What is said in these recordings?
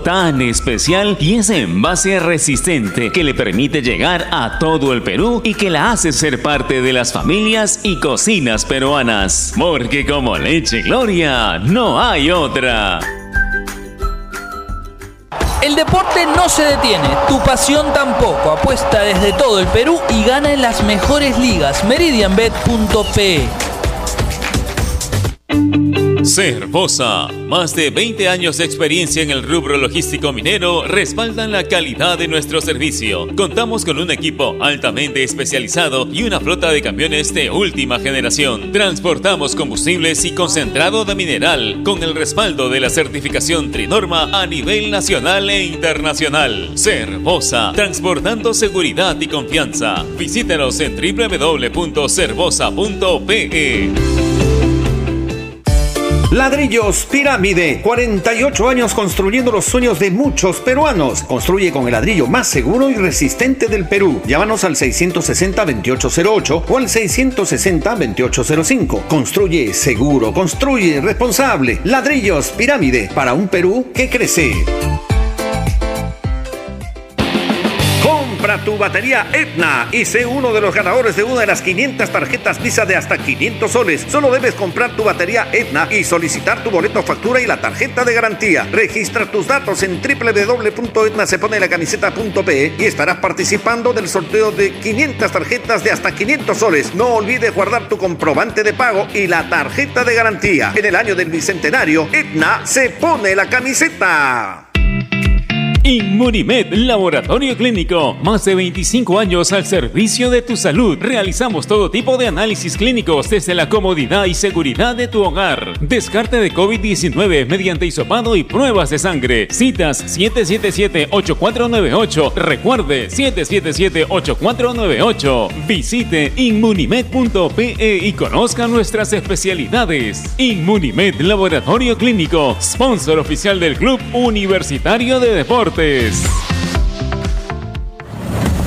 tan especial y ese envase resistente que le permite llegar a todo el Perú y que la hace ser parte de las familias y cocinas peruanas. Porque como leche Gloria, no hay otra. El deporte no se detiene, tu pasión tampoco. Apuesta desde todo el Perú y gana en las mejores ligas. meridianbet.pe Cervosa, más de 20 años de experiencia en el rubro logístico minero respaldan la calidad de nuestro servicio. Contamos con un equipo altamente especializado y una flota de camiones de última generación. Transportamos combustibles y concentrado de mineral con el respaldo de la certificación Trinorma a nivel nacional e internacional. Cervosa, transportando seguridad y confianza. Visítenos en www.cervosa.pe. Ladrillos Pirámide, 48 años construyendo los sueños de muchos peruanos. Construye con el ladrillo más seguro y resistente del Perú. Llámanos al 660-2808 o al 660-2805. Construye seguro, construye responsable. Ladrillos Pirámide, para un Perú que crece. Tu batería Etna y sé uno de los ganadores de una de las 500 tarjetas Visa de hasta 500 soles. Solo debes comprar tu batería Etna y solicitar tu boleto factura y la tarjeta de garantía. Registra tus datos en www.etnaseponelacamiseta.pe y estarás participando del sorteo de 500 tarjetas de hasta 500 soles. No olvides guardar tu comprobante de pago y la tarjeta de garantía. En el año del bicentenario, Etna se pone la camiseta. Inmunimed Laboratorio Clínico. Más de 25 años al servicio de tu salud. Realizamos todo tipo de análisis clínicos desde la comodidad y seguridad de tu hogar. Descarte de COVID-19 mediante hisopado y pruebas de sangre. Citas 777-8498. Recuerde 777-8498. Visite inmunimed.pe y conozca nuestras especialidades. Inmunimed Laboratorio Clínico. Sponsor oficial del Club Universitario de Deportes.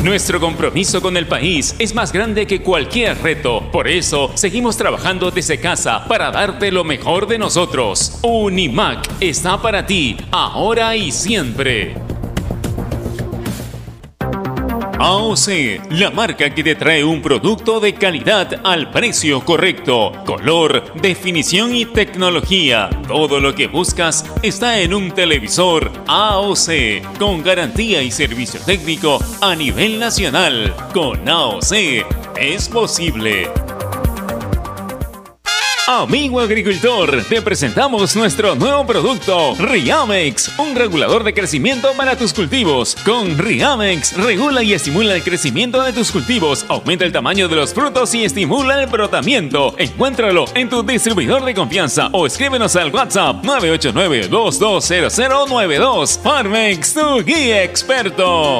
Nuestro compromiso con el país es más grande que cualquier reto. Por eso, seguimos trabajando desde casa para darte lo mejor de nosotros. Unimac está para ti, ahora y siempre. AOC, la marca que te trae un producto de calidad al precio correcto, color, definición y tecnología. Todo lo que buscas está en un televisor AOC, con garantía y servicio técnico a nivel nacional. Con AOC es posible. Amigo agricultor, te presentamos nuestro nuevo producto, Riamex, un regulador de crecimiento para tus cultivos. Con Riamex, regula y estimula el crecimiento de tus cultivos, aumenta el tamaño de los frutos y estimula el brotamiento. Encuéntralo en tu distribuidor de confianza o escríbenos al WhatsApp 989-220092. Farmex, tu guía experto.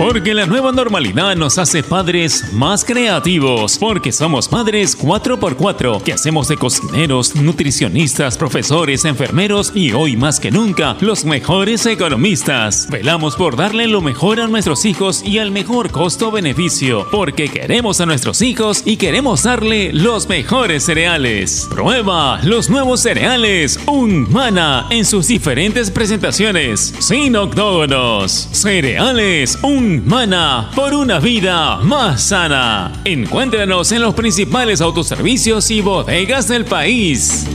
Porque la nueva normalidad nos hace padres más creativos. Porque somos padres 4x4, que hacemos de cocineros, nutricionistas, profesores, enfermeros y hoy más que nunca, los mejores economistas. Velamos por darle lo mejor a nuestros hijos y al mejor costo-beneficio. Porque queremos a nuestros hijos y queremos darle los mejores cereales. Prueba los nuevos cereales Unmana en sus diferentes presentaciones. Sin octógonos. Cereales Mana por una vida más sana. Encuéntranos en los principales autoservicios y bodegas del país.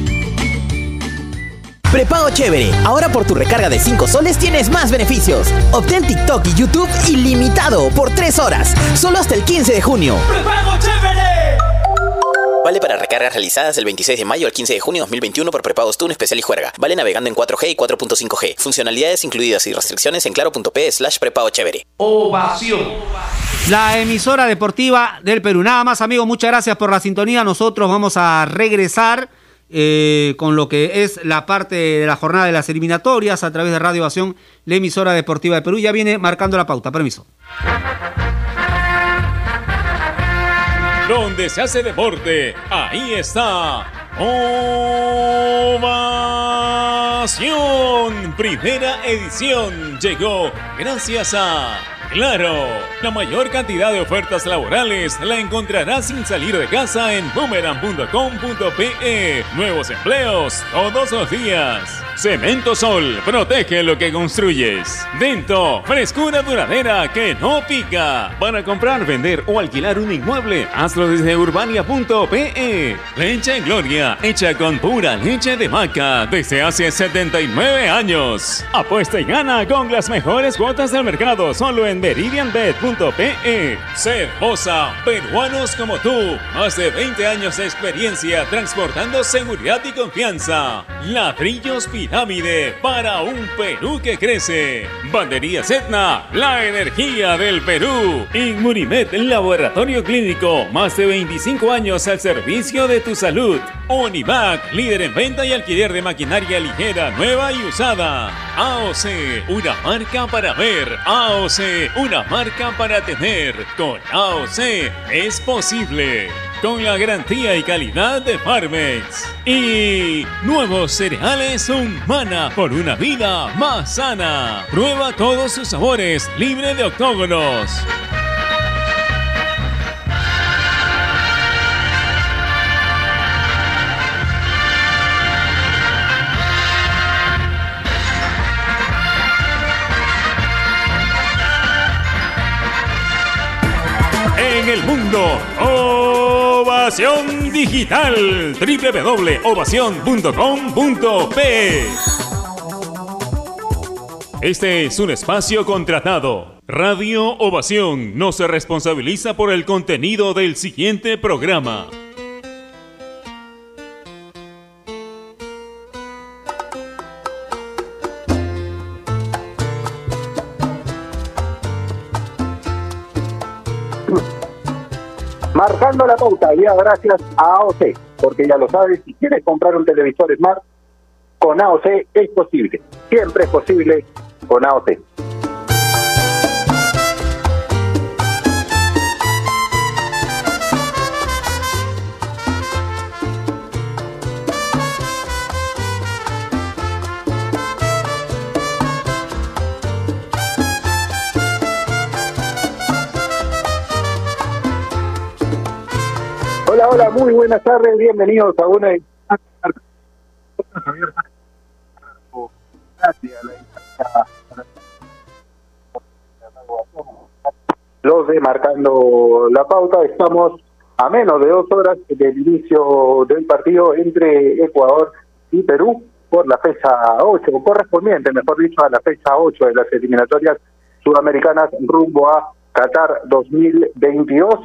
Prepago chévere. Ahora por tu recarga de 5 soles tienes más beneficios. Obtén TikTok y YouTube ilimitado por 3 horas. Solo hasta el 15 de junio. ¡Prepago chévere! Vale para recargas realizadas del 26 de mayo al 15 de junio de 2021 por prepagos TUN Especial y Juerga. Vale navegando en 4G y 4.5G. Funcionalidades incluidas y restricciones en claro.p slash prepago chévere. Ovación. La emisora deportiva del Perú. Nada más, amigos, muchas gracias por la sintonía. Nosotros vamos a regresar eh, con lo que es la parte de la jornada de las eliminatorias a través de Radio Ovación, la emisora deportiva del Perú. Ya viene marcando la pauta. Permiso. Donde se hace deporte, ahí está. Ovación. Primera edición llegó gracias a Claro, la mayor cantidad de ofertas laborales la encontrarás sin salir de casa en boomerang.com.pe. Nuevos empleos todos los días. Cemento Sol, protege lo que construyes. Dento, frescura duradera que no pica. Para comprar, vender o alquilar un inmueble, hazlo desde urbania.pe. Leche Gloria, hecha con pura leche de vaca desde hace 79 años. Apuesta y gana con las mejores cuotas del mercado solo en meridianbet.pe. Cervosa, peruanos como tú. Más de 20 años de experiencia transportando seguridad y confianza. Ladrillos pirámide para un Perú que crece. Bandería Etna, la energía del Perú. Inmunimed, laboratorio clínico. Más de 25 años al servicio de tu salud. Univac, líder en venta y alquiler de maquinaria ligera, nueva y usada. AOC, una marca para ver. AOC, una marca para tener. Con AOC es posible. Con la garantía y calidad de Farmex. Y nuevos cereales Humana por una vida más sana. Prueba todos sus sabores, libre de octógonos. En el mundo. Ovación Digital. www.ovación.com.p Este es un espacio contratado. Radio Ovación no se responsabiliza por el contenido del siguiente programa. Marcando la pauta, ya gracias a AOC, porque ya lo sabes, si quieres comprar un televisor Smart, con AOC es posible. Siempre es posible con AOC. Hola, muy buenas tardes, bienvenidos a una los de Marcando la Pauta, estamos a menos de dos horas del inicio del partido entre Ecuador y Perú por la fecha 8, correspondiente, mejor dicho, a la fecha 8 de las eliminatorias sudamericanas rumbo a Qatar 2022.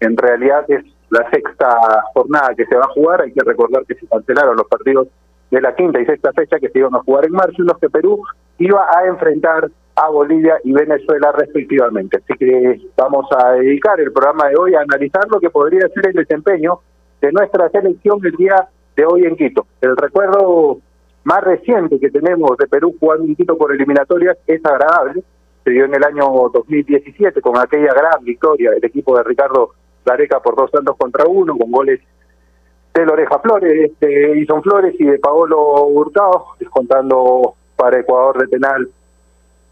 En realidad es la sexta jornada que se va a jugar. Hay que recordar que se cancelaron los partidos de la quinta y sexta fecha que se iban a jugar en marzo, en los que Perú iba a enfrentar a Bolivia y Venezuela respectivamente. Así que vamos a dedicar el programa de hoy a analizar lo que podría ser el desempeño de nuestra selección el día de hoy en Quito. El recuerdo más reciente que tenemos de Perú jugando en Quito por eliminatorias es agradable. Se dio en el año 2017 con aquella gran victoria del equipo de Ricardo Gareca por dos tantos contra uno, con goles de Loreja Flores, de Ison Flores y de Paolo Hurtado, descontando para Ecuador de penal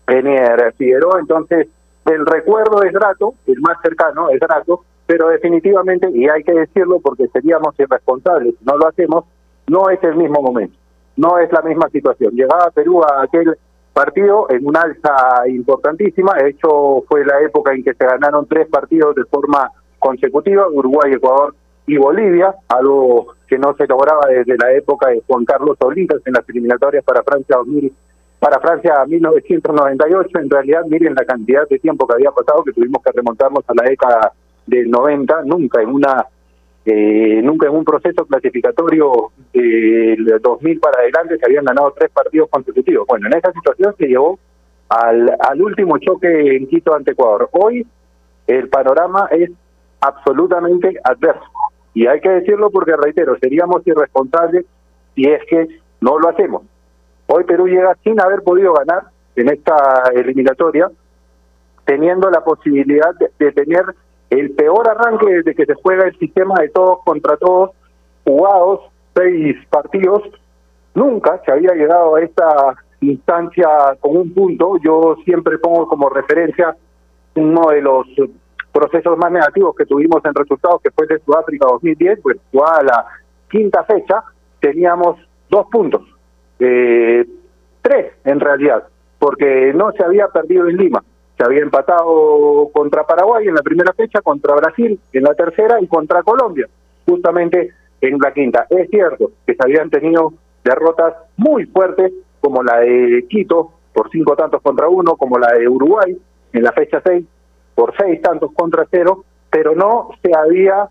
Penier Figueroa. Entonces, el recuerdo es grato, el más cercano es grato, pero definitivamente, y hay que decirlo porque seríamos irresponsables si no lo hacemos, no es el mismo momento, no es la misma situación. Llegaba Perú a aquel partido en una alza importantísima, de hecho fue la época en que se ganaron tres partidos de forma consecutiva, Uruguay, Ecuador y Bolivia, algo que no se lograba desde la época de Juan Carlos Olintas en las eliminatorias para Francia 2000, para Francia 1998. En realidad, miren la cantidad de tiempo que había pasado, que tuvimos que remontarnos a la década del 90, nunca en una eh, nunca en un proceso clasificatorio del 2000 para adelante se habían ganado tres partidos consecutivos. Bueno, en esa situación se llevó al, al último choque en Quito ante Ecuador. Hoy el panorama es absolutamente adverso. Y hay que decirlo porque, reitero, seríamos irresponsables si es que no lo hacemos. Hoy Perú llega sin haber podido ganar en esta eliminatoria, teniendo la posibilidad de, tener el peor arranque desde que se juega el sistema de todos contra todos, jugados seis partidos. Nunca se había llegado a esta instancia con un punto. Yo siempre pongo como referencia uno de los procesos más negativos que tuvimos en resultados, que fue de Sudáfrica 2010, pues a la quinta fecha, teníamos dos puntos, eh, tres en realidad, porque no se había perdido en Lima, se había empatado contra Paraguay en la primera fecha, contra Brasil en la tercera y contra Colombia, justamente en la quinta. Es cierto que se habían tenido derrotas muy fuertes, como la de Quito por cinco tantos contra uno, como la de Uruguay en la fecha seis por seis tantos contra cero, pero no se había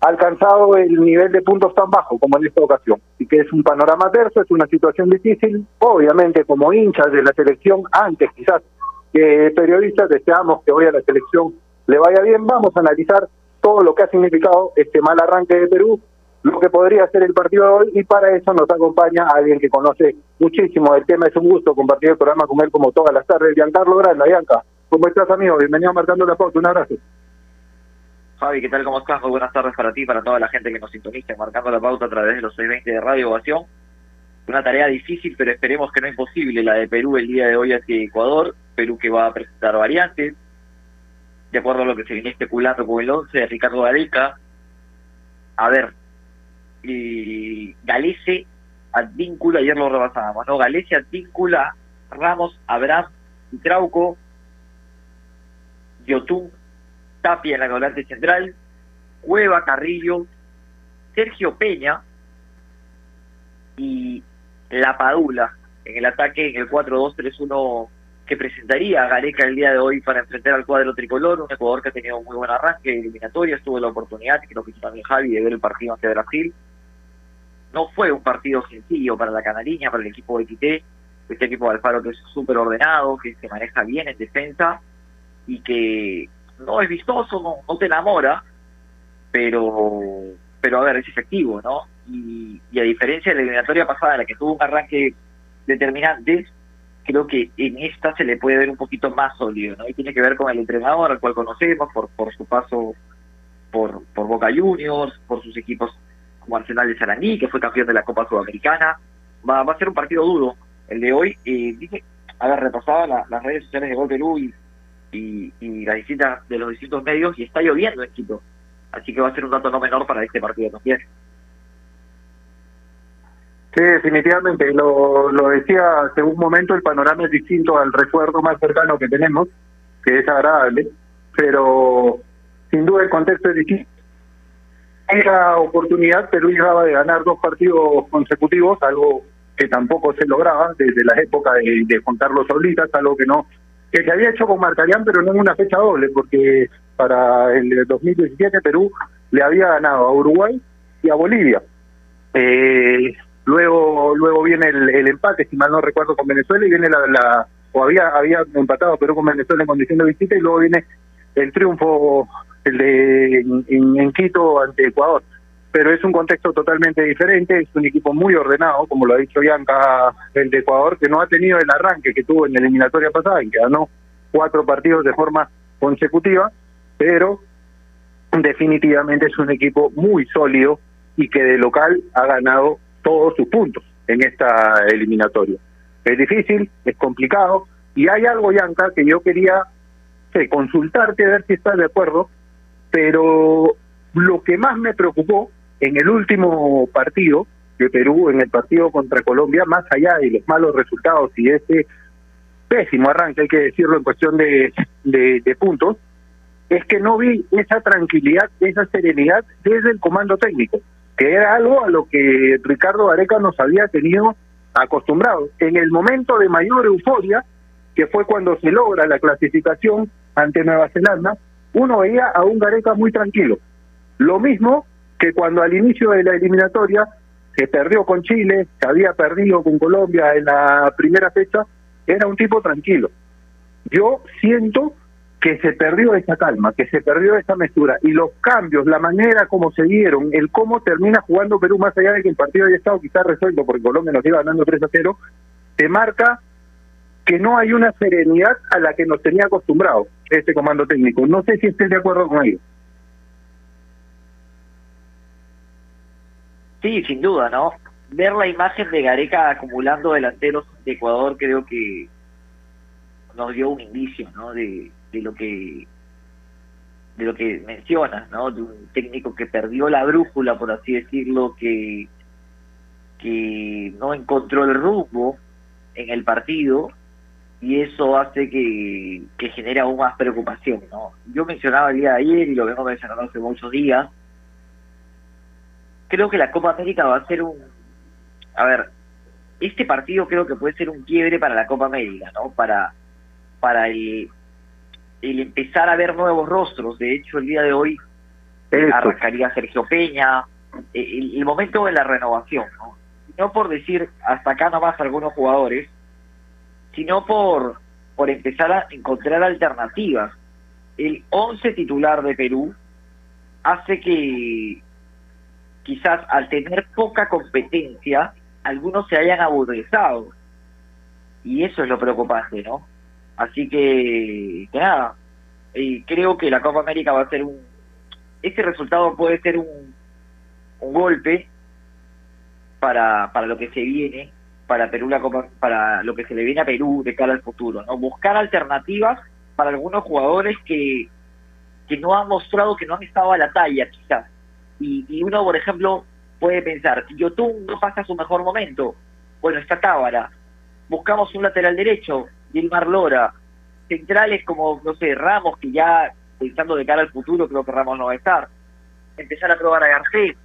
alcanzado el nivel de puntos tan bajo como en esta ocasión. Y que es un panorama adverso, es una situación difícil. Obviamente, como hinchas de la selección, antes quizás que periodistas, deseamos que hoy a la selección le vaya bien. Vamos a analizar todo lo que ha significado este mal arranque de Perú, lo que podría ser el partido de hoy, y para eso nos acompaña alguien que conoce muchísimo el tema. Es un gusto compartir el programa con él como todas las tardes. Giancarlo Granda, Bianca. ¿Cómo estás, amigo? Bienvenido a Marcando la Pauta. Un abrazo. Fabi, ¿qué tal? ¿Cómo estás? Muy buenas tardes para ti, para toda la gente que nos sintoniza, marcando la pauta a través de los 620 de Radio Ovación. Una tarea difícil, pero esperemos que no imposible, la de Perú el día de hoy hacia Ecuador. Perú que va a presentar variantes, de acuerdo a lo que se viene especulando con el 11 de Ricardo Gareca. A ver, y Galese, Advíncula, ayer lo rebasábamos, ¿no? Galese, Advíncula, Ramos, Abraham y Trauco, Yotun, Tapia en la volante central, Cueva, Carrillo, Sergio Peña y La Padula en el ataque en el 4-2-3-1 que presentaría a Gareca el día de hoy para enfrentar al cuadro tricolor, un jugador que ha tenido un muy buen arranque eliminatorio, tuvo la oportunidad, creo que también Javi, de ver el partido ante Brasil. No fue un partido sencillo para la Canariña, para el equipo de Quité, este equipo de Alfaro que es súper ordenado, que se maneja bien en defensa y que no es vistoso, no, te enamora, pero, pero a ver, es efectivo, ¿no? Y, a diferencia de la eliminatoria pasada, la que tuvo un arranque determinante, creo que en esta se le puede ver un poquito más sólido, ¿no? Y tiene que ver con el entrenador, al cual conocemos por, por su paso por, por Boca Juniors, por sus equipos como Arsenal de Saraní, que fue campeón de la Copa Sudamericana. Va, va a ser un partido duro el de hoy. Eh, dije, haber repasado las redes sociales de Gol y y, y las distintas de los distintos medios y está lloviendo en Quito. Así que va a ser un dato no menor para este partido también. Sí, definitivamente. Lo, lo decía hace un momento, el panorama es distinto al recuerdo más cercano que tenemos, que es agradable, pero sin duda el contexto es distinto. Era oportunidad, Perú llegaba de ganar dos partidos consecutivos, algo que tampoco se lograba desde la época de, de Juan Carlos Saulitas, algo que no que se había hecho con Marcarián, pero no en una fecha doble, porque para el 2017 Perú le había ganado a Uruguay y a Bolivia. Eh, luego luego viene el, empate, si mal no recuerdo, con Venezuela y viene la, o había había empatado Perú con Venezuela en condición de visita y luego viene el triunfo el de en Quito ante Ecuador pero es un contexto totalmente diferente, es un equipo muy ordenado, como lo ha dicho Bianca, el de Ecuador, que no ha tenido el arranque que tuvo en la eliminatoria pasada, en que ganó cuatro partidos de forma consecutiva, pero definitivamente es un equipo muy sólido y que de local ha ganado todos sus puntos en esta eliminatoria. Es difícil, es complicado, y hay algo, Bianca, que yo quería consultarte, a ver si estás de acuerdo, pero lo que más me preocupó en el último partido de Perú, en el partido contra Colombia, más allá de los malos resultados y ese pésimo arranque, hay que decirlo en cuestión de, puntos, es que no vi esa tranquilidad, esa serenidad desde el comando técnico, que era algo a lo que Ricardo Areca nos había tenido acostumbrados. En el momento de mayor euforia, que fue cuando se logra la clasificación ante Nueva Zelanda, uno veía a un Gareca muy tranquilo. Lo mismo que cuando al inicio de la eliminatoria se perdió con Chile, se había perdido con Colombia en la primera fecha, era un tipo tranquilo. Yo siento que se perdió esa calma, que se perdió esa mesura y los cambios, la manera como se dieron, el cómo termina jugando Perú, más allá de que el partido haya estado quizás resuelto porque Colombia nos iba ganando 3 a 0, te marca que no hay una serenidad a la que nos tenía acostumbrado este comando técnico. No sé si estés de acuerdo con ello. Sí, sin duda, ¿no? Ver la imagen de Gareca acumulando delanteros de Ecuador creo que nos dio un indicio, ¿no? De, de lo que de lo que mencionas, ¿no? De un técnico que perdió la brújula, por así decirlo, que que no encontró el rumbo en el partido y eso hace que, que genere aún más preocupación, ¿no? Yo mencionaba el día de ayer y lo vengo mencionando hace muchos días. Creo que la Copa América va a ser un a ver, este partido creo que puede ser un quiebre para la Copa América, ¿no? Para para el el empezar a ver nuevos rostros. De hecho, el día de hoy arrancaría Sergio Peña, el, el momento de la renovación, ¿no? no por decir hasta acá nomás algunos jugadores, sino por, por empezar a encontrar alternativas. El 11 titular de Perú hace que quizás al tener poca competencia, algunos se hayan aburguesado. Y eso es lo preocupante, ¿no? Así que, nada, y creo que la Copa América va a ser un... Este resultado puede ser un, un golpe para, para lo que se viene para Perú la Copa, para lo que se le viene a Perú de cara al futuro, ¿no? Buscar alternativas para algunos jugadores que, que no han mostrado que no han estado a la talla, quizás. Y, y uno, por ejemplo, puede pensar, Yotun no pasa su mejor momento. Bueno, está Tábara. Buscamos un lateral derecho, Gilmar Lora. Centrales como, no sé, Ramos, que ya pensando de cara al futuro, creo que Ramos no va a estar. Empezar a probar a Garcés.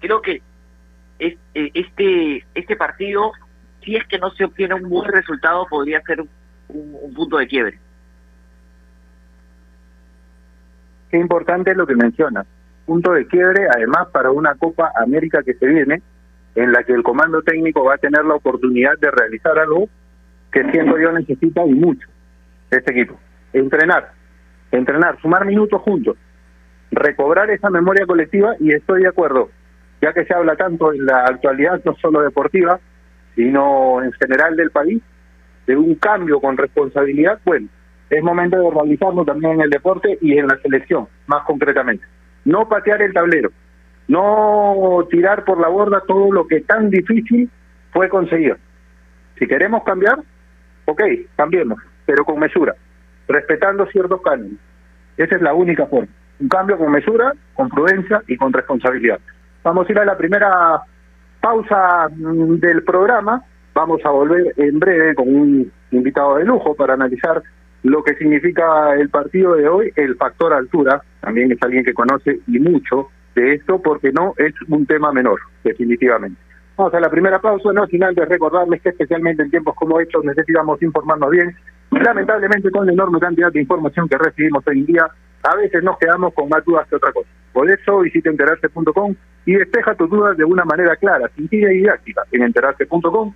Creo que eh, este, este partido, si es que no se obtiene un buen resultado, podría ser un, un punto de quiebre. Qué importante es lo que mencionas. Punto de quiebre, además, para una Copa América que se viene, en la que el comando técnico va a tener la oportunidad de realizar algo que siento yo necesita y mucho este equipo. Entrenar, entrenar, sumar minutos juntos, recobrar esa memoria colectiva y estoy de acuerdo, ya que se habla tanto en la actualidad, no solo deportiva, sino en general del país, de un cambio con responsabilidad, bueno, es momento de realizarlo también en el deporte y en la selección, más concretamente. No patear el tablero, no tirar por la borda todo lo que tan difícil fue conseguir. Si queremos cambiar, ok, cambiemos, pero con mesura, respetando ciertos cánones. Esa es la única forma. Un cambio con mesura, con prudencia y con responsabilidad. Vamos a ir a la primera pausa mm, del programa. Vamos a volver en breve con un invitado de lujo para analizar lo que significa el partido de hoy, el factor altura. También es alguien que conoce y mucho de esto porque no es un tema menor, definitivamente. Vamos a la primera pausa, no sin antes recordarles que especialmente en tiempos como estos necesitamos informarnos bien. Lamentablemente con la enorme cantidad de información que recibimos hoy en día, a veces nos quedamos con más dudas que otra cosa. Por eso visita enterarse.com y despeja tus dudas de una manera clara, sencilla y didáctica. En enterarse.com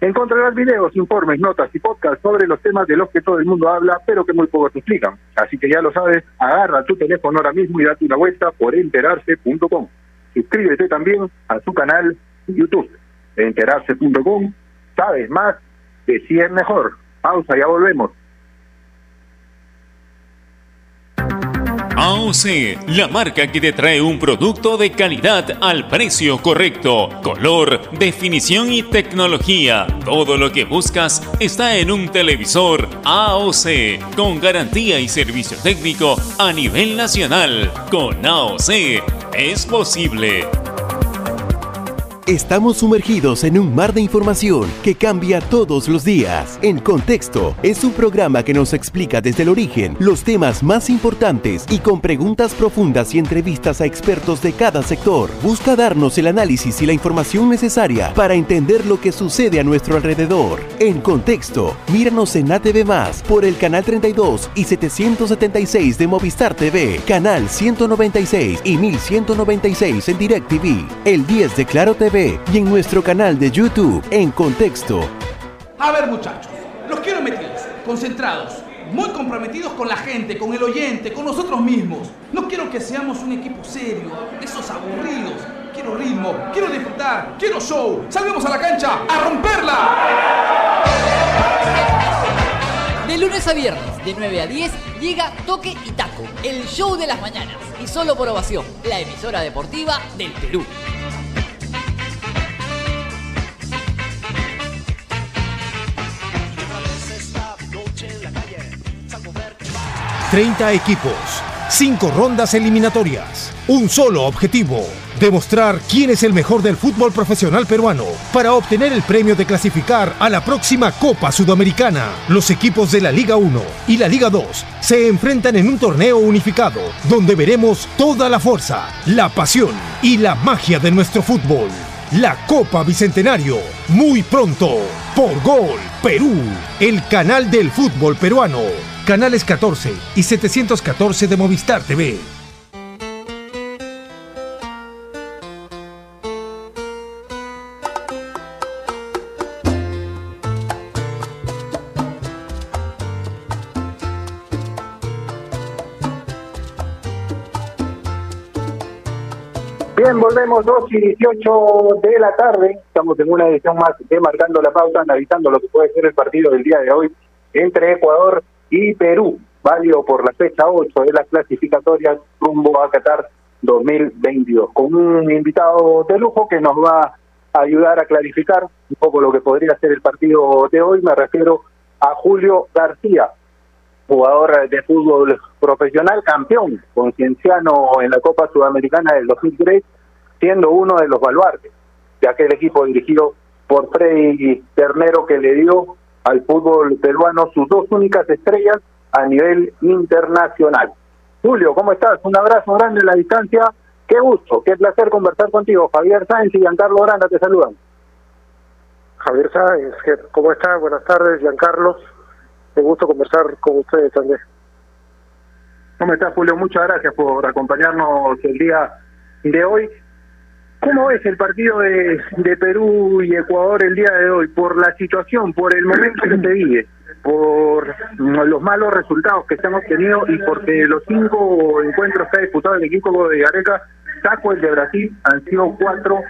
encontrarás videos, informes, notas y podcasts sobre los temas de los que todo el mundo habla, pero que muy pocos explican. Así que ya lo sabes, agarra tu teléfono ahora mismo y date una vuelta por enterarse.com. Suscríbete también a su canal YouTube, enterarse.com. Sabes más de es mejor. Pausa, ya volvemos. AOC, la marca que te trae un producto de calidad al precio correcto, color, definición y tecnología. Todo lo que buscas está en un televisor AOC, con garantía y servicio técnico a nivel nacional. Con AOC es posible. Estamos sumergidos en un mar de información que cambia todos los días. En Contexto es un programa que nos explica desde el origen los temas más importantes y con preguntas profundas y entrevistas a expertos de cada sector. Busca darnos el análisis y la información necesaria para entender lo que sucede a nuestro alrededor. En Contexto, míranos en ATV Más por el canal 32 y 776 de Movistar TV, canal 196 y 1196 en DirecTV, el 10 de Claro TV y en nuestro canal de YouTube en Contexto. A ver muchachos, los quiero metidos, concentrados, muy comprometidos con la gente, con el oyente, con nosotros mismos. No quiero que seamos un equipo serio, de esos aburridos. Quiero ritmo, quiero disfrutar, quiero show. Salgamos a la cancha a romperla. De lunes a viernes, de 9 a 10, llega Toque y Taco, el show de las mañanas. Y solo por ovación, la emisora deportiva del Perú. 30 equipos, 5 rondas eliminatorias, un solo objetivo, demostrar quién es el mejor del fútbol profesional peruano para obtener el premio de clasificar a la próxima Copa Sudamericana. Los equipos de la Liga 1 y la Liga 2 se enfrentan en un torneo unificado donde veremos toda la fuerza, la pasión y la magia de nuestro fútbol. La Copa Bicentenario, muy pronto, por Gol Perú, el canal del fútbol peruano. Canales 14 y 714 de Movistar TV. Bien, volvemos 2 y 18 de la tarde. Estamos en una edición más de Marcando la Pauta, analizando lo que puede ser el partido del día de hoy entre Ecuador y Perú, válido por la fecha 8 de las clasificatorias rumbo a Qatar 2022, con un invitado de lujo que nos va a ayudar a clarificar un poco lo que podría ser el partido de hoy. Me refiero a Julio García, jugador de fútbol profesional, campeón concienciano en la Copa Sudamericana del 2003, siendo uno de los baluartes de aquel equipo dirigido por Freddy Ternero que le dio al fútbol peruano sus dos únicas estrellas a nivel internacional. Julio, ¿cómo estás? Un abrazo grande a la distancia. Qué gusto, qué placer conversar contigo. Javier Sáenz y Giancarlo Granda te saludan. Javier Sáenz, ¿cómo estás? Buenas tardes, Giancarlo. Qué gusto conversar con ustedes también. ¿Cómo estás, Julio? Muchas gracias por acompañarnos el día de hoy. ¿Cómo es el partido de, de, Perú y Ecuador el día de hoy? Por la situación, por el momento que se vive, por los malos resultados que se han obtenido y porque los cinco encuentros que ha disputado el equipo de Gareca, saco el de Brasil, han sido cuatro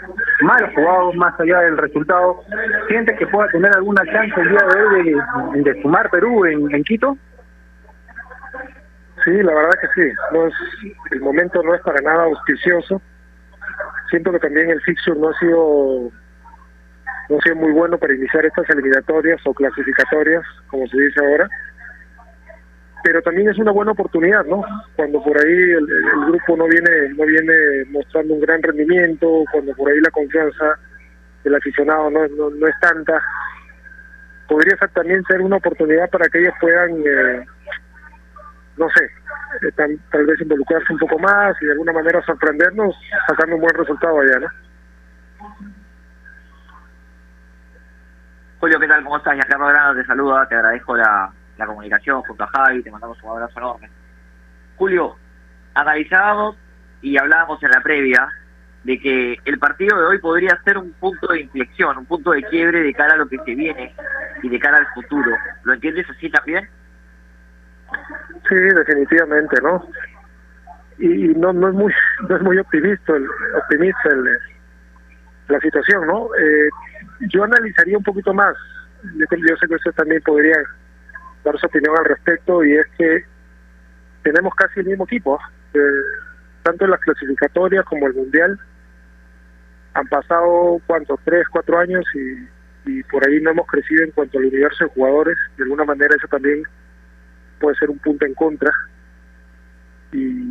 mal jugados más allá del resultado. ¿Sientes que pueda tener alguna chance el día de hoy de, de sumar Perú en, en Quito? Sí, la verdad que sí. No es, el momento no es para nada auspicioso siento que también el fixture no ha sido no ha sido muy bueno para iniciar estas eliminatorias o clasificatorias, como se dice ahora. Pero también es una buena oportunidad, ¿no? Cuando por ahí el, el, grupo no viene no viene mostrando un gran rendimiento, cuando por ahí la confianza del aficionado no, no, no es tanta, podría también ser una oportunidad para que ellos puedan, eh, no sé, eh, tal, vez involucrarse un poco más y de alguna manera sorprendernos sacando un buen resultado allá, ¿no? Julio, ¿qué tal? ¿Cómo estás? Giancarlo Grano te saluda, te agradezco la, la comunicación junto a Javi, te mandamos un abrazo enorme. Julio, analizábamos y hablábamos en la previa de que el partido de hoy podría ser un punto de inflexión, un punto de quiebre de cara a lo que se viene y de cara al futuro. ¿Lo entiendes así también? Sí, definitivamente, ¿no? Y no no es muy no es muy optimista el, optimista el, la situación, ¿no? Eh, yo analizaría un poquito más. Yo, yo sé que usted también podría dar su opinión al respecto y es que tenemos casi el mismo equipo, eh, tanto en las clasificatorias como el mundial. Han pasado, ¿cuántos? Tres, cuatro años y, y por ahí no hemos crecido en cuanto al universo de jugadores. De alguna manera eso también puede ser un punto en contra. Y,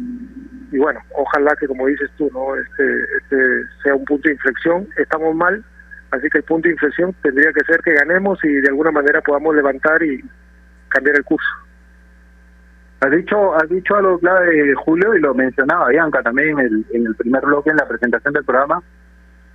y, bueno ojalá que como dices tú no este este sea un punto de inflexión. Estamos mal así que el punto de inflexión tendría que ser que ganemos y de alguna manera podamos levantar y cambiar el curso. Has dicho has dicho algo clave Julio y lo mencionaba Bianca también en el, en el primer bloque en la presentación del programa.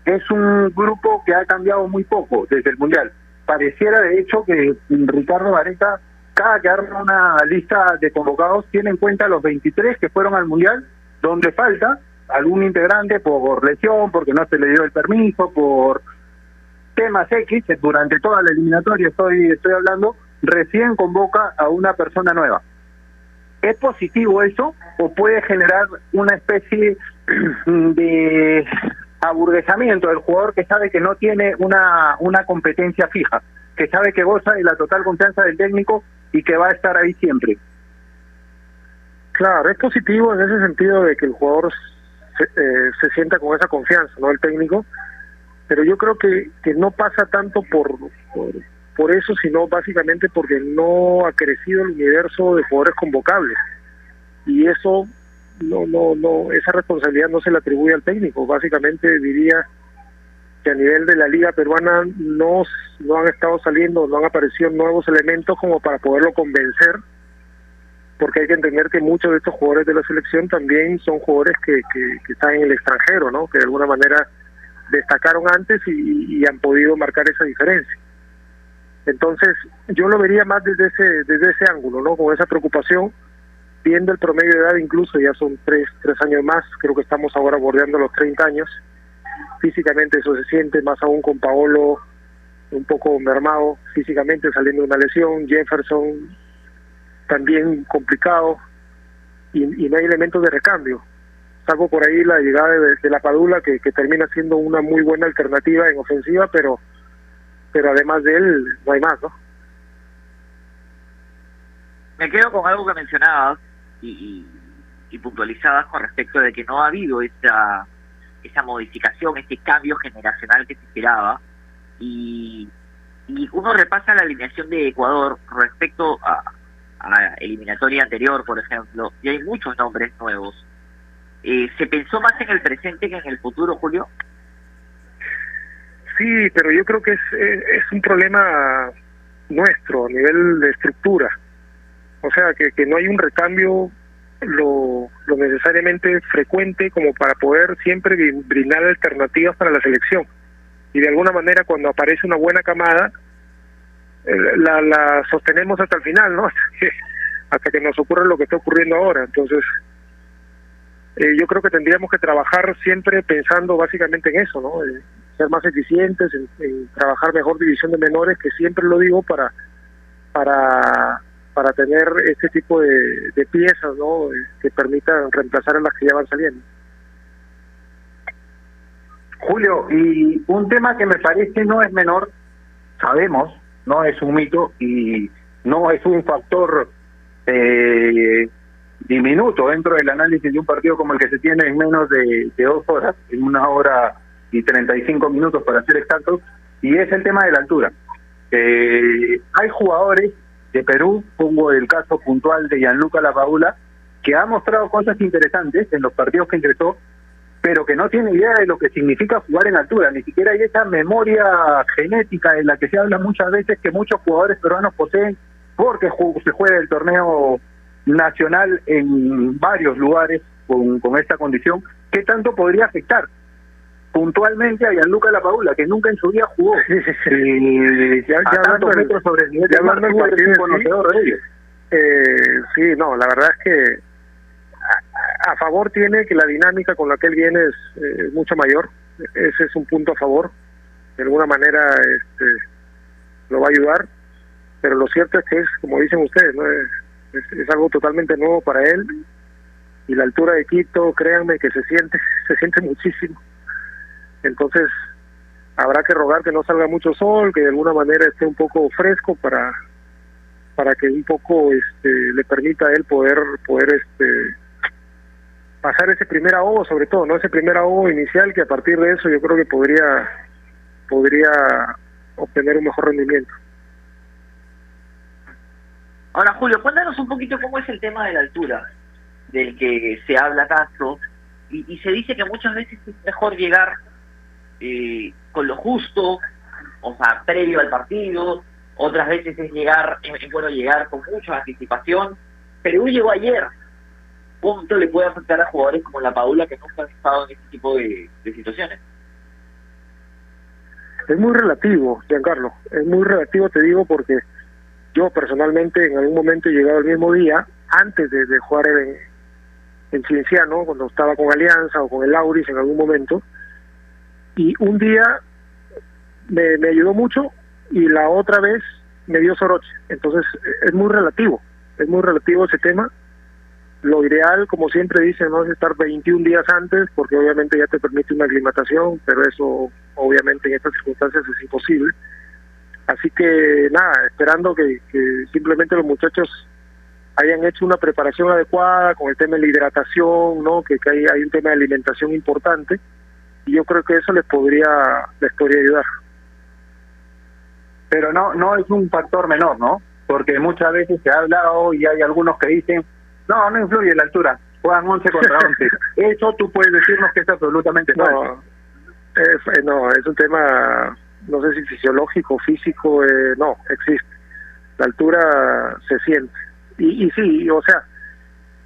Es un grupo que ha cambiado muy poco desde el mundial. Pareciera de hecho que Ricardo Vareca cada que arma una lista de convocados tiene en cuenta los 23 que fueron al Mundial, donde falta algún integrante por lesión, porque no se le dio el permiso, por temas X, durante toda la eliminatoria estoy, estoy hablando, recién convoca a una persona nueva. ¿Es positivo eso o puede generar una especie de aburguesamiento del jugador que sabe que no tiene una, una competencia fija, que sabe que goza de la total confianza del técnico y que va a estar ahí siempre. Claro, es positivo en ese sentido de que el jugador se, eh, se sienta con esa confianza, ¿no? El técnico, pero yo creo que, que no pasa tanto por, por, por eso, sino básicamente porque no ha crecido el universo de jugadores convocables. y eso no, no, no, esa responsabilidad no se le atribuye al técnico. Básicamente diría que a nivel de la liga peruana no, no han estado saliendo, no han aparecido nuevos elementos como para poderlo convencer, porque hay que entender que muchos de estos jugadores de la selección también son jugadores que, que, están en el extranjero, ¿no? que de alguna manera destacaron antes y, y han podido marcar esa diferencia. Entonces, yo lo vería más desde ese, desde ese ángulo, ¿no? Con esa preocupación, viendo el promedio de edad, incluso ya son tres, tres años más, creo que estamos ahora bordeando los 30 años. Físicamente eso se siente, más aún con Paolo un poco mermado físicamente, saliendo de una lesión, Jefferson también complicado, y, no hay elementos de recambio. Salvo por ahí la llegada de, la Padula, que, termina siendo una muy buena alternativa en ofensiva, pero pero además de él no hay más, ¿no? Me quedo con algo que mencionabas y, y, puntualizabas con respecto de que no ha habido esa, esa modificación, ese cambio generacional que se esperaba. Y, y uno repasa la alineación de Ecuador respecto a, a eliminatoria anterior, por ejemplo, y hay muchos nombres nuevos. Eh, ¿Se pensó más en el presente que en el futuro, Julio? Sí, pero yo creo que es, es, un problema nuestro a nivel de estructura. O sea, que, que no hay un recambio lo, lo necesariamente frecuente como para poder siempre brindar alternativas para la selección. Y de alguna manera cuando aparece una buena camada, eh, la, la sostenemos hasta el final, ¿no? Hasta que, nos ocurra lo que está ocurriendo ahora. Entonces, eh, yo creo que tendríamos que trabajar siempre pensando básicamente en eso, ¿no? Ser más eficientes, en, trabajar mejor división de menores, que siempre lo digo para para para tener este tipo de, piezas ¿no? que permitan reemplazar a las que ya van saliendo. Julio, y un tema que me parece no es menor, sabemos, no es un mito y no es un factor eh, diminuto dentro del análisis de un partido como el que se tiene en menos de, de dos horas, en una hora y 35 minutos para ser exactos, y es el tema de la altura. Eh, hay jugadores de Perú, pongo el caso puntual de Gianluca Lapaula, que ha mostrado cosas interesantes en los partidos que ingresó, pero que no tiene idea de lo que significa jugar en altura, ni siquiera hay esa memoria genética en la que se habla muchas veces que muchos jugadores peruanos poseen porque se juega el torneo nacional en varios lugares con, con esta condición, ¿qué tanto podría afectar? Puntualmente a Gianluca La Paula, que nunca en su día jugó. eh, ya, ya hablando metros sobre el nivel ya hablando del partido, conocedor de ellos. Eh, sí, no, la verdad es que a, favor tiene que la dinámica con la que él viene es eh, mucho mayor. Ese es un punto a favor. De alguna manera este, lo va a ayudar. Pero lo cierto es que es, como dicen ustedes, ¿no? es, es algo totalmente nuevo para él. Y la altura de Quito, créanme que se siente, se siente muchísimo entonces habrá que rogar que no salga mucho sol, que de alguna manera esté un poco fresco para para que un poco este le permita a él poder poder este pasar ese primer ahogo sobre todo, no ese primer ahogo inicial que a partir de eso yo creo que podría podría obtener un mejor rendimiento. Ahora Julio, cuéntanos un poquito cómo es el tema de la altura, del que se habla tanto, y, y se dice que muchas veces es mejor llegar eh, con lo justo, o sea, previo al partido, otras veces es llegar, es bueno llegar con mucha anticipación. Perú llegó ayer. ¿Cuánto le puede afectar a jugadores como la Paula que nunca han estado en este tipo de, situaciones? Es muy relativo, Giancarlo. Es muy relativo, te digo, porque yo personalmente en algún momento he llegado el mismo día, antes de, jugar en, en Cienciano, cuando estaba con Alianza o con el Auris en algún momento, y un día me, me ayudó mucho y la otra vez me dio soroche. Entonces es muy relativo, es muy relativo ese tema. Lo ideal, como siempre dicen, no es estar 21 días antes porque obviamente ya te permite una aclimatación, pero eso obviamente en estas circunstancias es imposible. Así que nada, esperando que, que simplemente los muchachos hayan hecho una preparación adecuada con el tema de la hidratación, ¿no? que, que hay, hay un tema de alimentación importante y yo creo que eso les podría les podría ayudar pero no no es un factor menor no porque muchas veces se ha hablado y hay algunos que dicen No, no influye la altura. Juegan 11 contra 11. Eso tú puedes decirnos que es absolutamente No, falso. es, eh, no, es un tema, no sé si fisiológico, físico, eh, no, existe. La altura se siente. Y, y sí, o sea,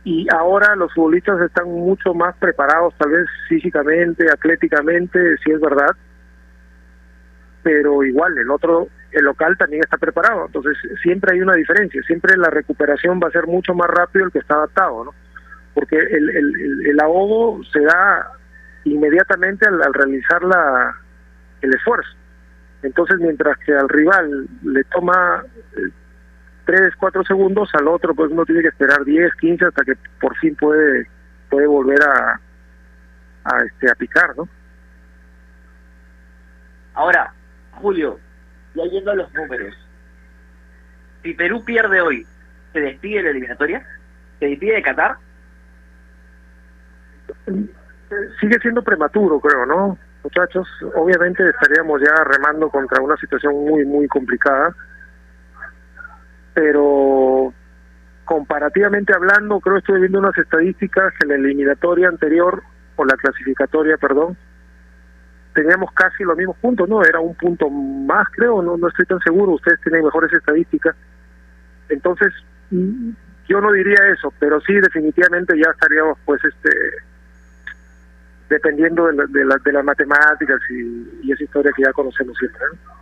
y ahora los futbolistas están mucho más preparados, tal vez físicamente, atléticamente, sí es verdad, pero igual el otro, el local también está preparado, entonces siempre hay una diferencia, siempre la recuperación va a ser mucho más rápido el que está adaptado, ¿no? Porque el, el, ahogo se da inmediatamente al, al realizar la, el esfuerzo. Entonces, mientras que al rival le toma eh, tres, cuatro segundos, al otro pues uno tiene que esperar 10, 15 hasta que por fin puede puede volver a a este a picar, ¿no? Ahora, Julio, ya yendo a los números, si Perú pierde hoy, ¿se despide de la eliminatoria? ¿Se despide de Qatar? Sigue siendo prematuro, creo, ¿no? Muchachos, obviamente estaríamos ya remando contra una situación muy muy complicada, pero comparativamente hablando, creo que estoy viendo unas estadísticas en la eliminatoria anterior, o la clasificatoria, perdón, teníamos casi los mismos puntos, ¿no? Era un punto más, creo, no, no estoy tan seguro, ustedes tienen mejores estadísticas. Entonces, mm, yo no diría eso, pero sí definitivamente ya estaríamos, pues, este, dependiendo de, la- de, la- de las matemáticas y, y esa historia que ya conocemos siempre, ¿no?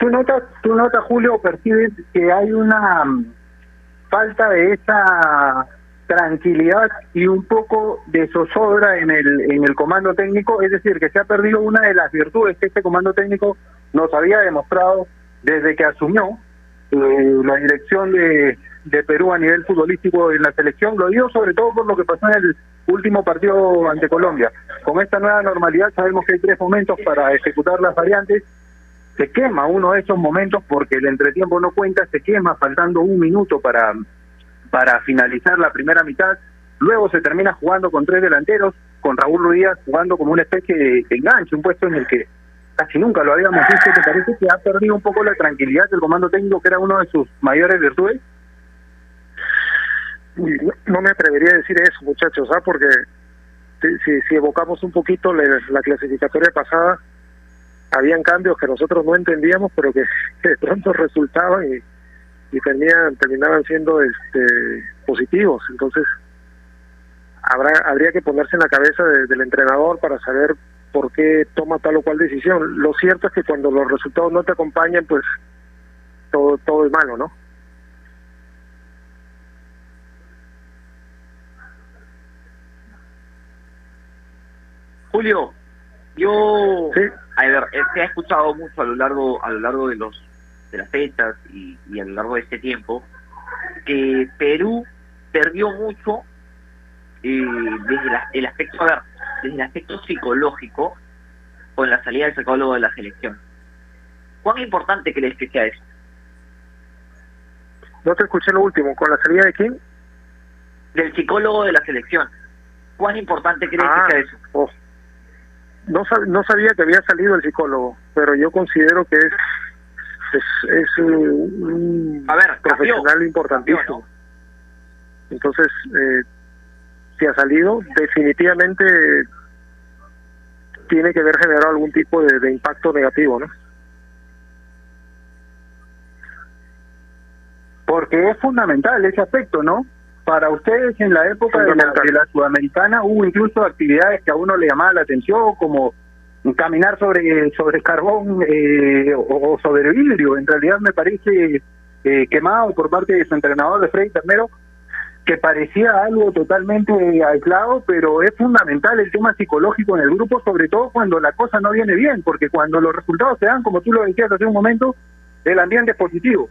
¿Tú notas, tú notas, Julio, percibes que hay una mm, falta de esa tranquilidad y un poco de zozobra en el, en el comando técnico? Es decir, que se ha perdido una de las virtudes que este comando técnico nos había demostrado desde que asumió eh, la dirección de, de Perú a nivel futbolístico en la selección. Lo digo sobre todo por lo que pasó en el último partido ante Colombia. Con esta nueva normalidad sabemos que hay tres momentos para ejecutar las variantes se quema uno de esos momentos porque el entretiempo no cuenta, se quema faltando un minuto para, para finalizar la primera mitad, luego se termina jugando con tres delanteros, con Raúl Ruiz jugando como una especie de enganche, un puesto en el que casi nunca lo habíamos visto, ¿te parece que ha perdido un poco la tranquilidad del comando técnico que era uno de sus mayores virtudes? No, me atrevería a decir eso, muchachos, ¿ah? Porque si, si evocamos un poquito la, la clasificatoria pasada, habían cambios que nosotros no entendíamos, pero que, de pronto resultaban y, y terminaban, terminaban siendo este, positivos. Entonces, habrá habría que ponerse en la cabeza de- del entrenador para saber por qué toma tal o cual decisión. Lo cierto es que cuando los resultados no te acompañan, pues todo, todo es malo, ¿no? Julio, yo a ver, eh, se ha escuchado mucho a lo largo a lo largo de los de las fechas y, y a lo largo de este tiempo que Perú perdió mucho eh, desde la- el aspecto a ver, desde el aspecto psicológico con la salida del psicólogo de la selección. ¿Cuán importante crees que sea eso? No te escuché lo último. ¿Con la salida de quién? Del psicólogo de la selección. ¿Cuán importante crees Ah, que sea eso? oh. No, sab- no sabía que había salido el psicólogo, pero yo considero que es es, es un, un profesional importantísimo. Entonces, eh, si ha salido, definitivamente tiene que haber generado algún tipo de, de impacto negativo, ¿no? Porque es fundamental ese aspecto, ¿no? Para ustedes en la época de la, de la sudamericana hubo incluso actividades que a uno le llamaban la atención, como caminar sobre sobre carbón eh, o, o sobre vidrio. En realidad me parece eh, quemado por parte de su entrenador de Freddy Ternero, que parecía algo totalmente aislado, pero es fundamental el tema psicológico en el grupo, sobre todo cuando la cosa no viene bien, porque cuando los resultados se dan, como tú lo decías hace un momento, el ambiente es positivo.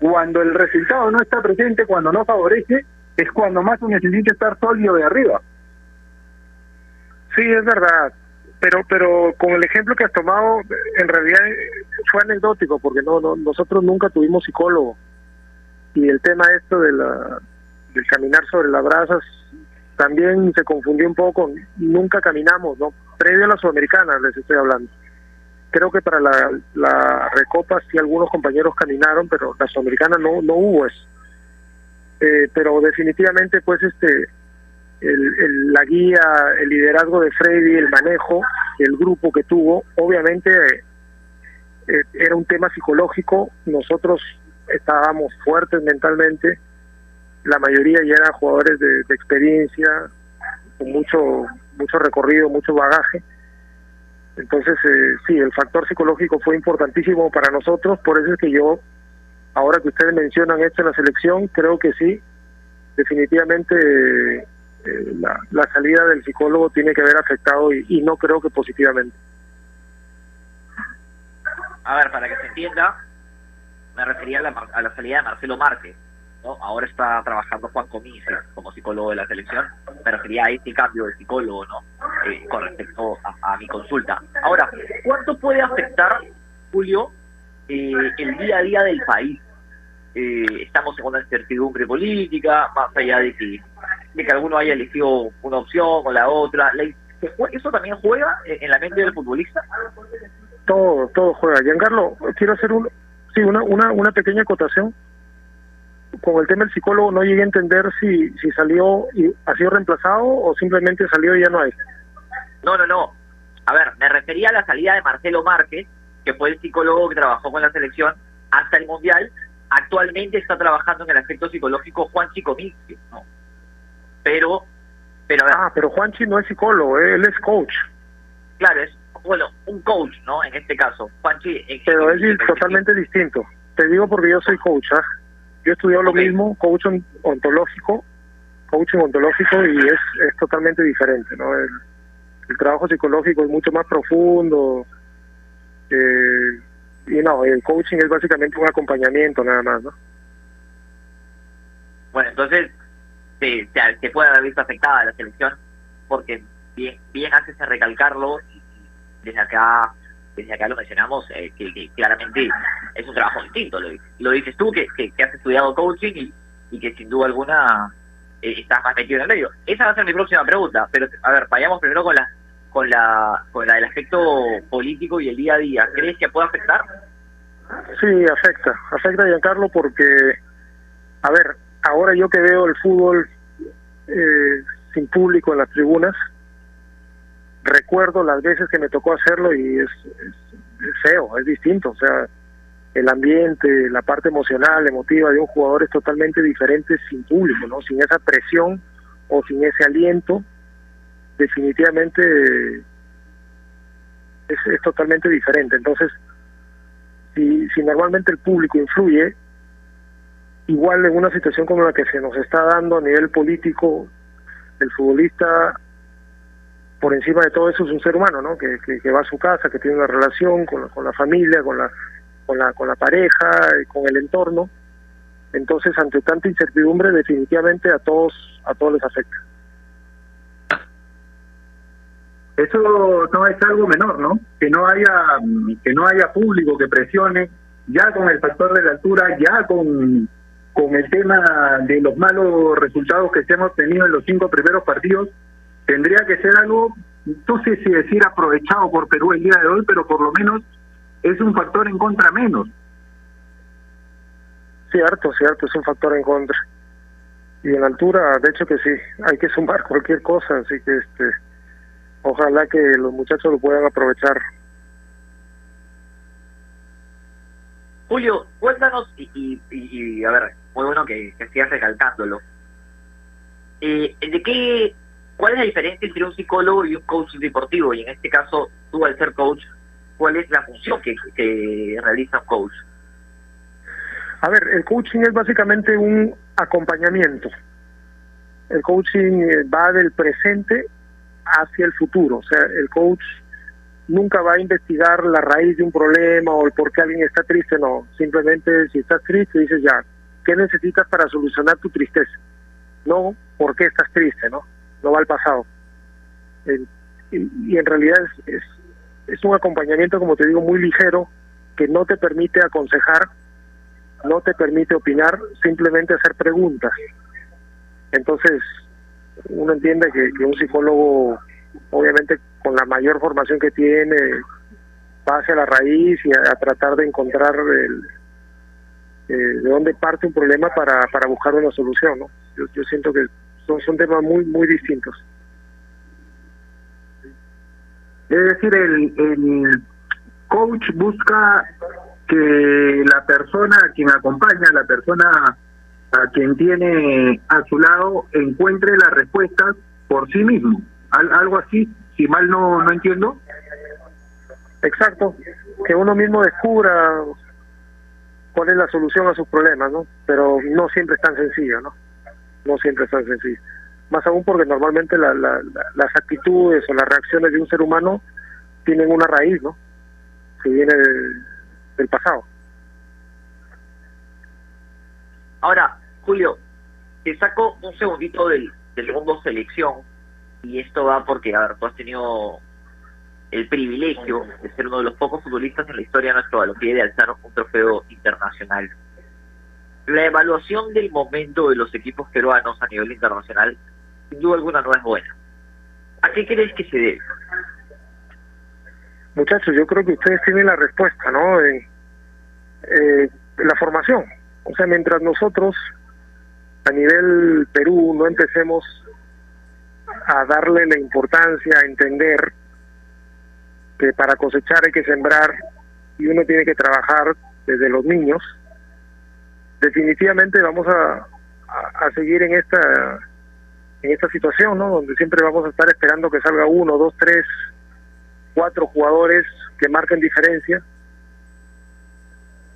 Cuando el resultado no está presente, cuando no favorece, es cuando más se necesita estar sólido de arriba. Sí, es verdad, pero pero con el ejemplo que has tomado, en realidad eh, fue anecdótico, porque no, no nosotros nunca tuvimos psicólogo y el tema esto de la del caminar sobre las brasas también se confundió un poco. Nunca caminamos, no. Previo a la sudamericana les estoy hablando. Creo que para la, la recopa sí algunos compañeros caminaron, pero la sudamericana no no hubo eso. Eh, pero definitivamente pues este el, la guía, el liderazgo de Freddy, el manejo, el grupo que tuvo, obviamente eh, era un tema psicológico, nosotros estábamos fuertes mentalmente, la mayoría ya eran jugadores de, experiencia, con mucho, mucho recorrido, mucho bagaje, entonces eh, sí, el factor psicológico fue importantísimo para nosotros, por eso es que yo, ahora que ustedes mencionan esto en la selección, creo que sí, definitivamente eh, la, salida del psicólogo tiene que haber afectado y, no creo que positivamente. A ver, para que se entienda, me refería a la, a la salida de Marcelo Márquez. ¿no? Ahora está trabajando Juan Comises como psicólogo de la selección. Me refería a este cambio de psicólogo, ¿no? Eh, con respecto a, mi consulta. Ahora, ¿cuánto puede afectar, Julio, eh, el día a día del país? estamos en una incertidumbre política, más allá de que de que alguno haya elegido una opción o la otra. ¿Eso también juega en la mente del futbolista? Todo, todo juega. Giancarlo, quiero hacer un, sí, una, una, una pequeña acotación. Con el tema del psicólogo no llegué a entender si, si salió y ha sido reemplazado o simplemente salió y ya no hay. No, no, no. A ver, me refería a la salida de Marcelo Márquez, que fue el psicólogo que trabajó con la selección hasta el Mundial. Actualmente está trabajando en el aspecto psicológico Juan Chico ¿no? pero... pero ah, pero Juanchi no es psicólogo, eh, él es coach. Claro, es, bueno, un coach, ¿no? En este caso, Juanchi... Pero es totalmente distinto. Te digo porque yo soy coach, ¿ah? Yo he estudiado lo mismo, coach ontológico, coaching ontológico y es, es totalmente diferente, ¿no? El, trabajo psicológico es mucho más profundo. Eh, y no, el coaching es básicamente un acompañamiento nada más, ¿no? Bueno, entonces se, se, puede haber visto afectada la selección, porque bien, bien haces recalcarlo, desde acá desde acá lo mencionamos, eh, que, claramente es un trabajo distinto. Lo, lo dices tú, que, que, has estudiado coaching y, y que sin duda alguna eh, estás más metido en el medio. Esa va a ser mi próxima pregunta, pero a ver, vayamos primero con la con la con la del aspecto político y el día a día. ¿Crees que puede afectar? Sí, afecta, afecta Giancarlo porque, a ver, ahora yo que veo el fútbol eh, sin público en las tribunas, recuerdo las veces que me tocó hacerlo y es, feo, es distinto, o sea, el ambiente, la parte emocional, emotiva de un jugador es totalmente diferente sin público, ¿no? Sin esa presión o sin ese aliento, definitivamente es, totalmente diferente. Entonces, si, si normalmente el público influye, igual en una situación como la que se nos está dando a nivel político, el futbolista, por encima de todo eso, es un ser humano, ¿no? Que, va a su casa, que tiene una relación con, con la familia, con la, con la, con la pareja, con el entorno. Entonces, ante tanta incertidumbre, definitivamente a todos, a todos les afecta. Eso no es algo menor, ¿no? Que no haya, que no haya público que presione, ya con el factor de la altura, ya con con el tema de los malos resultados que se hemos tenido en los cinco primeros partidos, tendría que ser algo, no sé si decir aprovechado por Perú el día de hoy, pero por lo menos es un factor en contra menos. Cierto, cierto, es un factor en contra. Y en altura, de hecho que sí, hay que sumar cualquier cosa, así que este ojalá que los muchachos lo puedan aprovechar Julio, cuéntanos, y, y, a ver, muy bueno que, que sigas recalcándolo. Eh, ¿de qué, ¿Cuál es la diferencia entre un psicólogo y un coach deportivo? Y en este caso, tú al ser coach, ¿cuál es la función que, que realiza un coach? A ver, el coaching es básicamente un acompañamiento. El coaching eh, va del presente hacia el futuro. O sea, el coach nunca va a investigar la raíz de un problema o el por qué alguien está triste, no. Simplemente si estás triste dices ya, ¿qué necesitas para solucionar tu tristeza? No, ¿por qué estás triste? No, no va al pasado. y, en realidad es un acompañamiento, como te digo, muy ligero que no te permite aconsejar, no te permite opinar, simplemente hacer preguntas. Entonces, uno entiende que, que un psicólogo obviamente con la mayor formación que tiene, va hacia la raíz y a, tratar de encontrar el, eh, de dónde parte un problema para, para buscar una solución, ¿no? Yo, yo siento que son, son temas muy, muy distintos. Es decir, el, el coach busca que la persona a quien acompaña, la persona a quien tiene a su lado, encuentre las respuestas por sí mismo. Al- algo así, si mal no, no entiendo. Exacto, que uno mismo descubra cuál es la solución a sus problemas, ¿no? Pero no siempre es tan sencillo, ¿no? No siempre es tan sencillo. Más aún porque normalmente la- la- la- las actitudes o las reacciones de un ser humano tienen una raíz, ¿no? Que viene del, del pasado. Ahora, Julio, te saco un segundito del, del mundo selección y esto va porque, a ver, tú has tenido el privilegio de ser uno de los pocos futbolistas en la historia de nuestro balompié de alzar un trofeo internacional. La evaluación del momento de los equipos peruanos a nivel internacional, sin duda alguna, no es buena. ¿A qué crees que se debe? Muchachos, yo creo que ustedes tienen la respuesta, ¿no? En, eh, la formación. O sea, mientras nosotros a nivel Perú no empecemos a darle la importancia, a entender que para cosechar hay que sembrar y uno tiene que trabajar desde los niños, definitivamente vamos a, a, seguir en esta en esta situación, ¿no? Donde siempre vamos a estar esperando que salga uno, dos, tres, cuatro jugadores que marquen diferencia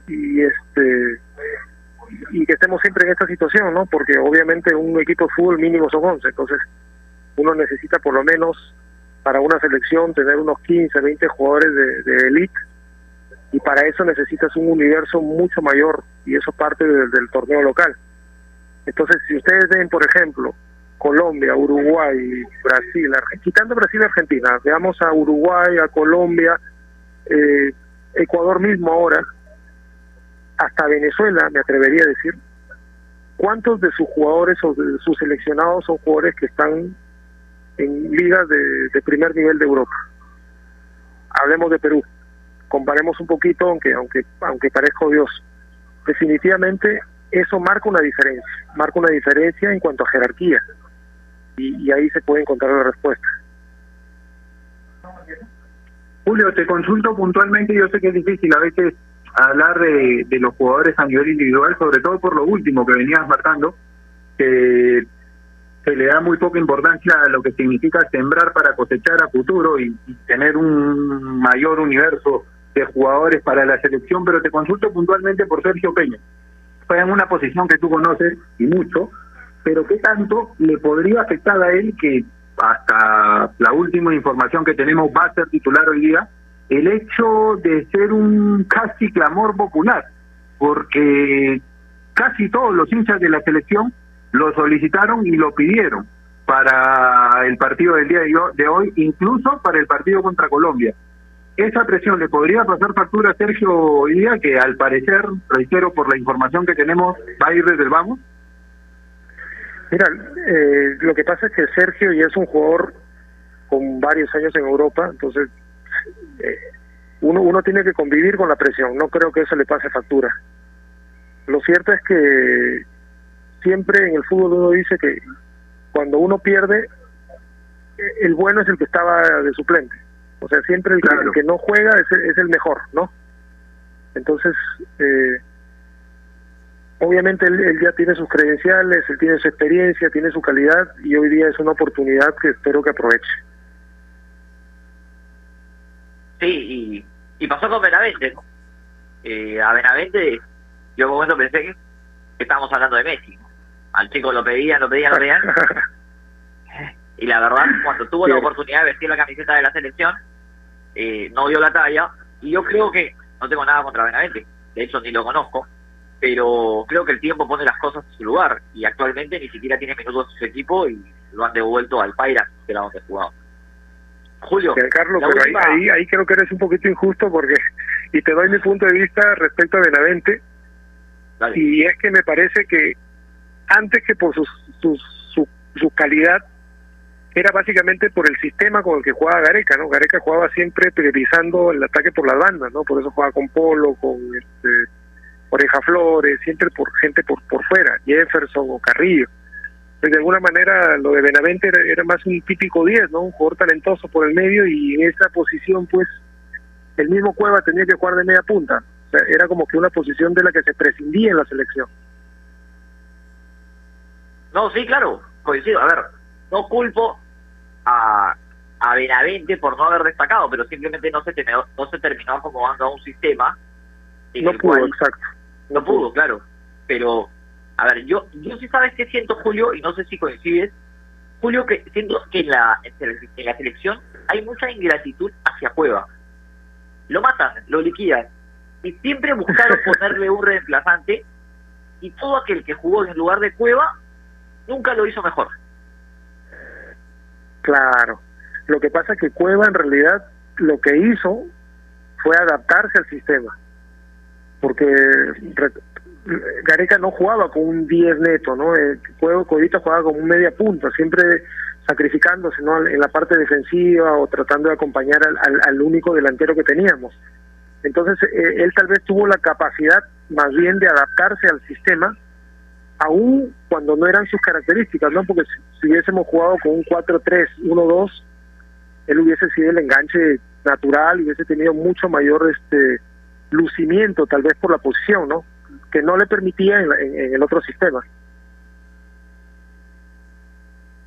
y este y que estemos siempre en esta situación, ¿no? Porque obviamente un equipo de fútbol mínimo son 11, entonces uno necesita por lo menos para una selección tener unos 15, 20 jugadores de, de elite y para eso necesitas un universo mucho mayor y eso parte del, torneo local. Entonces, si ustedes ven, por ejemplo, Colombia, Uruguay, Brasil, quitando Brasil y Argentina, veamos a Uruguay, a Colombia, eh, Ecuador mismo ahora, hasta Venezuela, me atrevería a decir, ¿cuántos de sus jugadores o de sus seleccionados son jugadores que están en ligas de, primer nivel de Europa? Hablemos de Perú, comparemos un poquito, aunque aunque aunque parezca odioso. Definitivamente eso marca una diferencia, marca una diferencia en cuanto a jerarquía y, y ahí se puede encontrar la respuesta. Julio, te consulto puntualmente, yo sé que es difícil a veces hablar de, de los jugadores a nivel individual, sobre todo por lo último que venías marcando, que se le da muy poca importancia a lo que significa sembrar para cosechar a futuro y, tener un mayor universo de jugadores para la selección, pero te consulto puntualmente por Sergio Peña. Fue en una posición que tú conoces y mucho, pero ¿qué tanto le podría afectar a él que hasta la última información que tenemos va a ser titular hoy día, el hecho de ser un casi clamor popular, porque casi todos los hinchas de la selección lo solicitaron y lo pidieron para el partido del día de ho- de hoy, incluso para el partido contra Colombia. Esa presión le podría pasar factura a Sergio hoy día, que al parecer, reitero por la información que tenemos, va a ir desde el vamos. Mira, eh, lo que pasa es que Sergio ya es un jugador con varios años en Europa, entonces eh, uno, uno tiene que convivir con la presión, no creo que eso le pase factura. Lo cierto es que siempre en el fútbol uno dice que cuando uno pierde, el bueno es el que estaba de suplente. O sea, siempre el, que- el que no juega es, el- es el mejor, ¿no? Entonces, eh, obviamente él, él ya tiene sus credenciales, él tiene su experiencia, tiene su calidad y hoy día es una oportunidad que espero que aproveche. Sí, y, y pasó con Benavente. ¿no? Eh, a Benavente, yo en un momento pensé que estábamos hablando de Messi. Al chico lo pedían, lo pedían, lo pedían. y la verdad, cuando tuvo la oportunidad de vestir la camiseta de la selección, eh, no dio la talla. Y yo creo que, no tengo nada contra Benavente, de hecho ni lo conozco, pero creo que el tiempo pone las cosas en su lugar. Y actualmente ni siquiera tiene minutos en su equipo y lo han devuelto al Paira, que era donde jugaba. Julio, Carlos, pero ahí, ahí, ahí creo que eres un poquito injusto porque, y te doy mi punto de vista respecto a Benavente, y es que me parece que antes que por sus, sus- su, su calidad, era básicamente por el sistema con el que jugaba Gareca, ¿no? Gareca jugaba siempre priorizando el ataque por las bandas, ¿no? Por eso jugaba con Polo, con este, Oreja Flores, siempre por gente por, por fuera, Jefferson o Carrillo. Pues de alguna manera lo de Benavente era, era más un típico 10, ¿no? Un jugador talentoso por el medio y en esa posición pues el mismo Cueva tenía que jugar de media punta. O sea, era como que una posición de la que se prescindía en la selección. No, sí, claro, coincido. A ver, no culpo a, a Benavente por no haber destacado, pero simplemente no se terminó, no se terminó acomodando a un sistema. No pudo, cual- exacto. No pudo, claro. Pero, a ver, yo yo sí sabes que siento, Julio, y no sé si coincides, Julio, que siento que en la, en la selección hay mucha ingratitud hacia Cueva. Lo matan, lo liquidan. Y siempre buscaron ponerle un reemplazante y todo aquel que jugó en lugar de Cueva nunca lo hizo mejor. Claro. Lo que pasa es que Cueva en realidad lo que hizo fue adaptarse al sistema. Porque Gareca no jugaba con un 10 neto, ¿no? Eh, Cueva Cuevita jugaba como un media punta, siempre sacrificándose, ¿no? En la parte defensiva o tratando de acompañar al, al- único delantero que teníamos. Entonces, eh, él tal vez tuvo la capacidad más bien de adaptarse al sistema aún cuando no eran sus características, ¿no? Porque si, si hubiésemos jugado con un 4-3-1-2, él hubiese sido el enganche natural hubiese tenido mucho mayor este lucimiento, tal vez por la posición, ¿no? Que no le permitía en, en- en el otro sistema.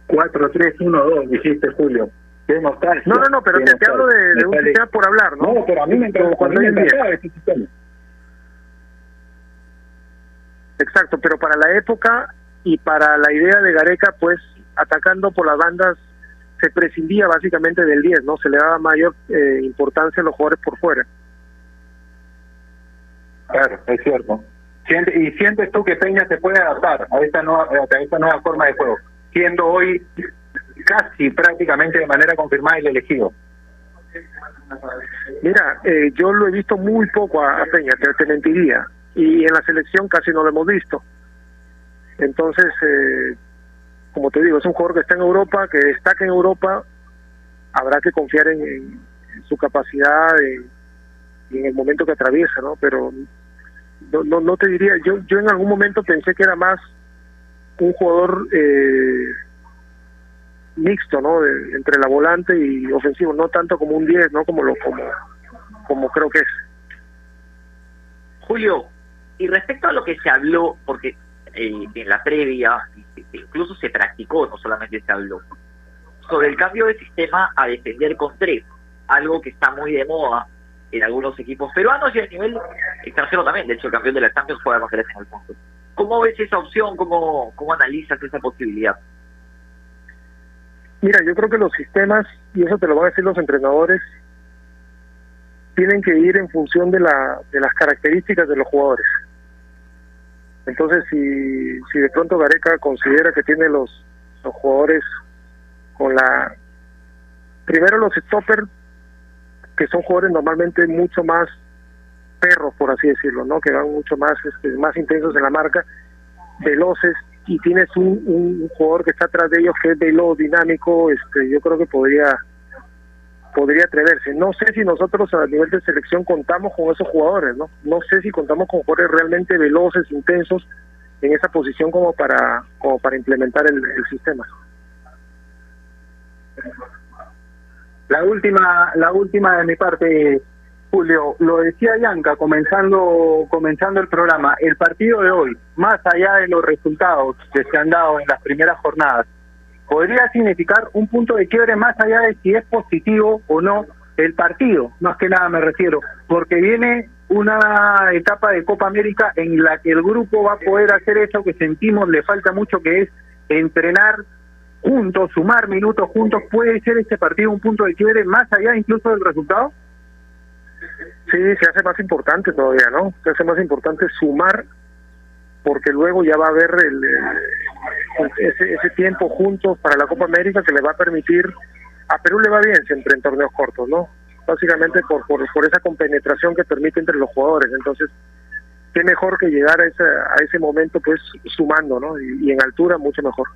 4-3-1-2, dijiste, Julio. Qué nostalgia. No, no, no, pero te, te hablo de, de un sistema por hablar, ¿no? No, pero a mí me encanta, cuando me hay un 10. encantaba ese sistema. Exacto, pero para la época y para la idea de Gareca, pues atacando por las bandas se prescindía básicamente del 10, ¿no? Se le daba mayor eh, importancia a los jugadores por fuera. Claro, es cierto. Y sientes tú que Peña se puede adaptar a esta nueva, a esta nueva forma de juego, siendo hoy casi prácticamente de manera confirmada el elegido. Mira, eh, yo lo he visto muy poco a, Peña, te, te mentiría. Y en la selección casi no lo hemos visto. Entonces, eh, como te digo, es un jugador que está en Europa, que destaca en Europa. Habrá que confiar en, en- su capacidad y en el momento que atraviesa, ¿no? Pero no, no, no te diría, yo, yo en algún momento pensé que era más un jugador eh, mixto, ¿no? De- entre la volante y ofensivo, no tanto como un 10, ¿no? Como lo como como creo que es. Julio, y respecto a lo que se habló, porque eh, en la previa incluso se practicó, no solamente se habló, sobre el cambio de sistema a defender con tres, algo que está muy de moda en algunos equipos peruanos y a nivel extranjero también. De hecho, el campeón de la Champions juega con tres en el fondo. ¿Cómo ves esa opción? ¿Cómo, cómo analizas esa posibilidad? Mira, yo creo que los sistemas, y eso te lo van a decir los entrenadores, tienen que ir en función de, la, de las características de los jugadores. Entonces, si, si de pronto Gareca considera que tiene los, los jugadores con la... Primero los stoppers, que son jugadores normalmente mucho más perros, por así decirlo, ¿no? Que van mucho más, este, más intensos en la marca, veloces, y tienes un, jugador que está atrás de ellos que es veloz, dinámico, este, yo creo que podría podría atreverse. No sé si nosotros a nivel de selección contamos con esos jugadores, ¿no? No sé si contamos con jugadores realmente veloces, intensos en esa posición como para como para implementar el, el sistema. La última, la última de mi parte, Julio, lo decía Yanka comenzando, comenzando el programa, el partido de hoy, más allá de los resultados que se han dado en las primeras jornadas, podría significar un punto de quiebre más allá de si es positivo o no el partido, más que nada me refiero, porque viene una etapa de Copa América en la que el grupo va a poder hacer eso que sentimos le falta mucho, que es entrenar juntos, sumar minutos juntos, ¿puede ser este partido un punto de quiebre más allá incluso del resultado? Sí, se hace más importante todavía, ¿no? Se hace más importante sumar porque luego ya va a haber el, eh, ese, ese tiempo juntos para la Copa América que le va a permitir a Perú le va bien siempre en torneos cortos, ¿no? Básicamente por, por, por esa compenetración que permite entre los jugadores. Entonces, qué mejor que llegar a ese, a ese momento pues sumando, ¿no? Y en altura mucho mejor.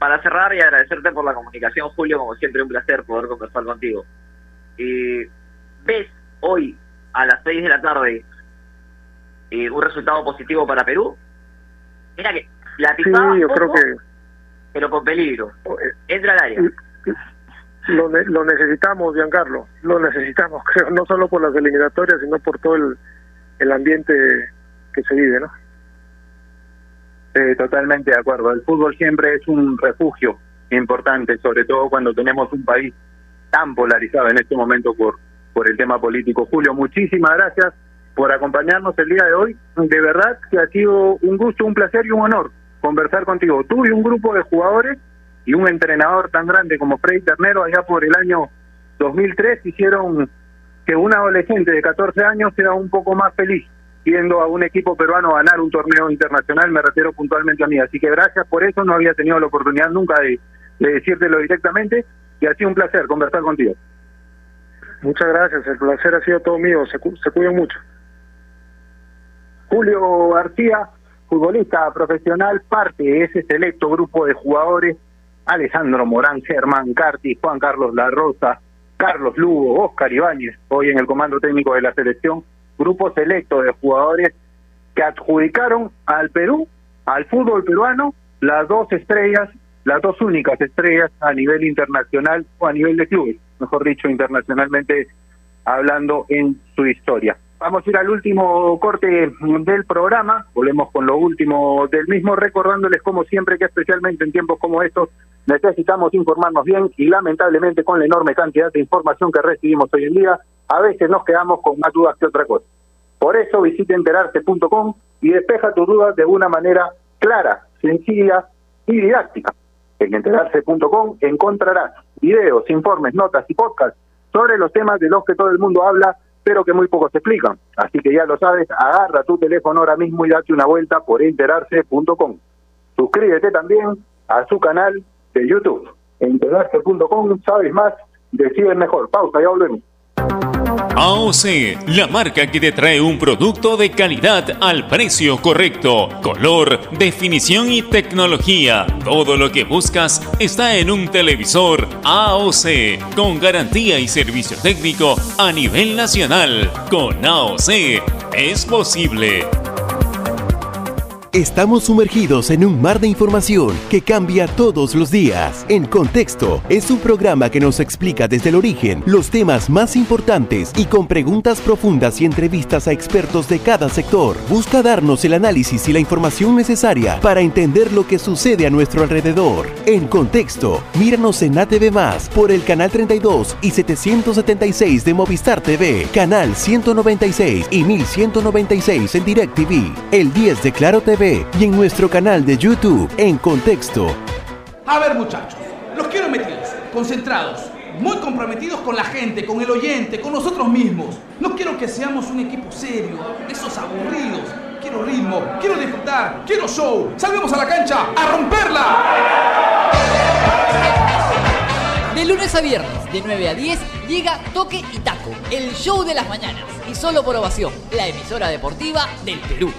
Para cerrar y agradecerte por la comunicación, Julio, como siempre un placer poder conversar contigo. Eh, ¿Ves hoy a las 6 de la tarde eh, un resultado positivo para Perú. Mira que la Sí, yo poco, creo que pero con peligro. Entra al área. lo, ne- lo necesitamos, Giancarlo, lo necesitamos, creo, no solo por las eliminatorias, sino por todo el, el ambiente que se vive, ¿no? Sí, totalmente de acuerdo. El fútbol siempre es un refugio importante, sobre todo cuando tenemos un país tan polarizado en este momento por, por el tema político. Julio, muchísimas gracias por acompañarnos el día de hoy. De verdad que ha sido un gusto, un placer y un honor conversar contigo. Tú y un grupo de jugadores y un entrenador tan grande como Freddy Ternero allá por el año 2003 hicieron que un adolescente de 14 años sea un poco más feliz viendo a un equipo peruano ganar un torneo internacional, me refiero puntualmente a mí. Así que gracias por eso, no había tenido la oportunidad nunca de, de decírtelo directamente y ha sido un placer conversar contigo. Muchas gracias, el placer ha sido todo mío, se, cu- se cuidan mucho. Julio García, futbolista profesional, parte de ese selecto grupo de jugadores, Alejandro Morán, Germán Carti, Juan Carlos La Rosa, Carlos Lugo, Oscar Ibáñez, hoy en el comando técnico de la selección, grupo selecto de jugadores que adjudicaron al Perú, al fútbol peruano, las dos estrellas, las dos únicas estrellas a nivel internacional o a nivel de clubes, mejor dicho, internacionalmente hablando en su historia. Vamos a ir al último corte del programa, volvemos con lo último del mismo, recordándoles como siempre que especialmente en tiempos como estos necesitamos informarnos bien y lamentablemente con la enorme cantidad de información que recibimos hoy en día, a veces nos quedamos con más dudas que otra cosa. Por eso visita enterarse.com y despeja tus dudas de una manera clara, sencilla y didáctica. En enterarse.com encontrarás videos, informes, notas y podcasts sobre los temas de los que todo el mundo habla, pero que muy pocos explican. Así que ya lo sabes, agarra tu teléfono ahora mismo y date una vuelta por enterarse.com. Suscríbete también a su canal de YouTube. Enterarse.com, sabes más, decide mejor. Pausa, ya volvemos. AOC, la marca que te trae un producto de calidad al precio correcto, color, definición y tecnología. Todo lo que buscas está en un televisor AOC, con garantía y servicio técnico a nivel nacional. Con AOC es posible. Estamos sumergidos en un mar de información que cambia todos los días. En Contexto es un programa que nos explica desde el origen los temas más importantes y con preguntas profundas y entrevistas a expertos de cada sector. Busca darnos el análisis y la información necesaria para entender lo que sucede a nuestro alrededor. En Contexto, míranos en ATV Más por el canal 32 y 776 de Movistar TV, canal 196 y 1196 en DirecTV, el 10 de Claro TV y en nuestro canal de YouTube en Contexto. A ver, muchachos, los quiero metidos, concentrados, muy comprometidos con la gente, con el oyente, con nosotros mismos. No quiero que seamos un equipo serio, esos aburridos. Quiero ritmo, quiero disfrutar, quiero show. Salgamos a la cancha a romperla. De lunes a viernes, de 9 a 10, llega Toque y Taco, el show de las mañanas. Y solo por ovación, la emisora deportiva del Perú.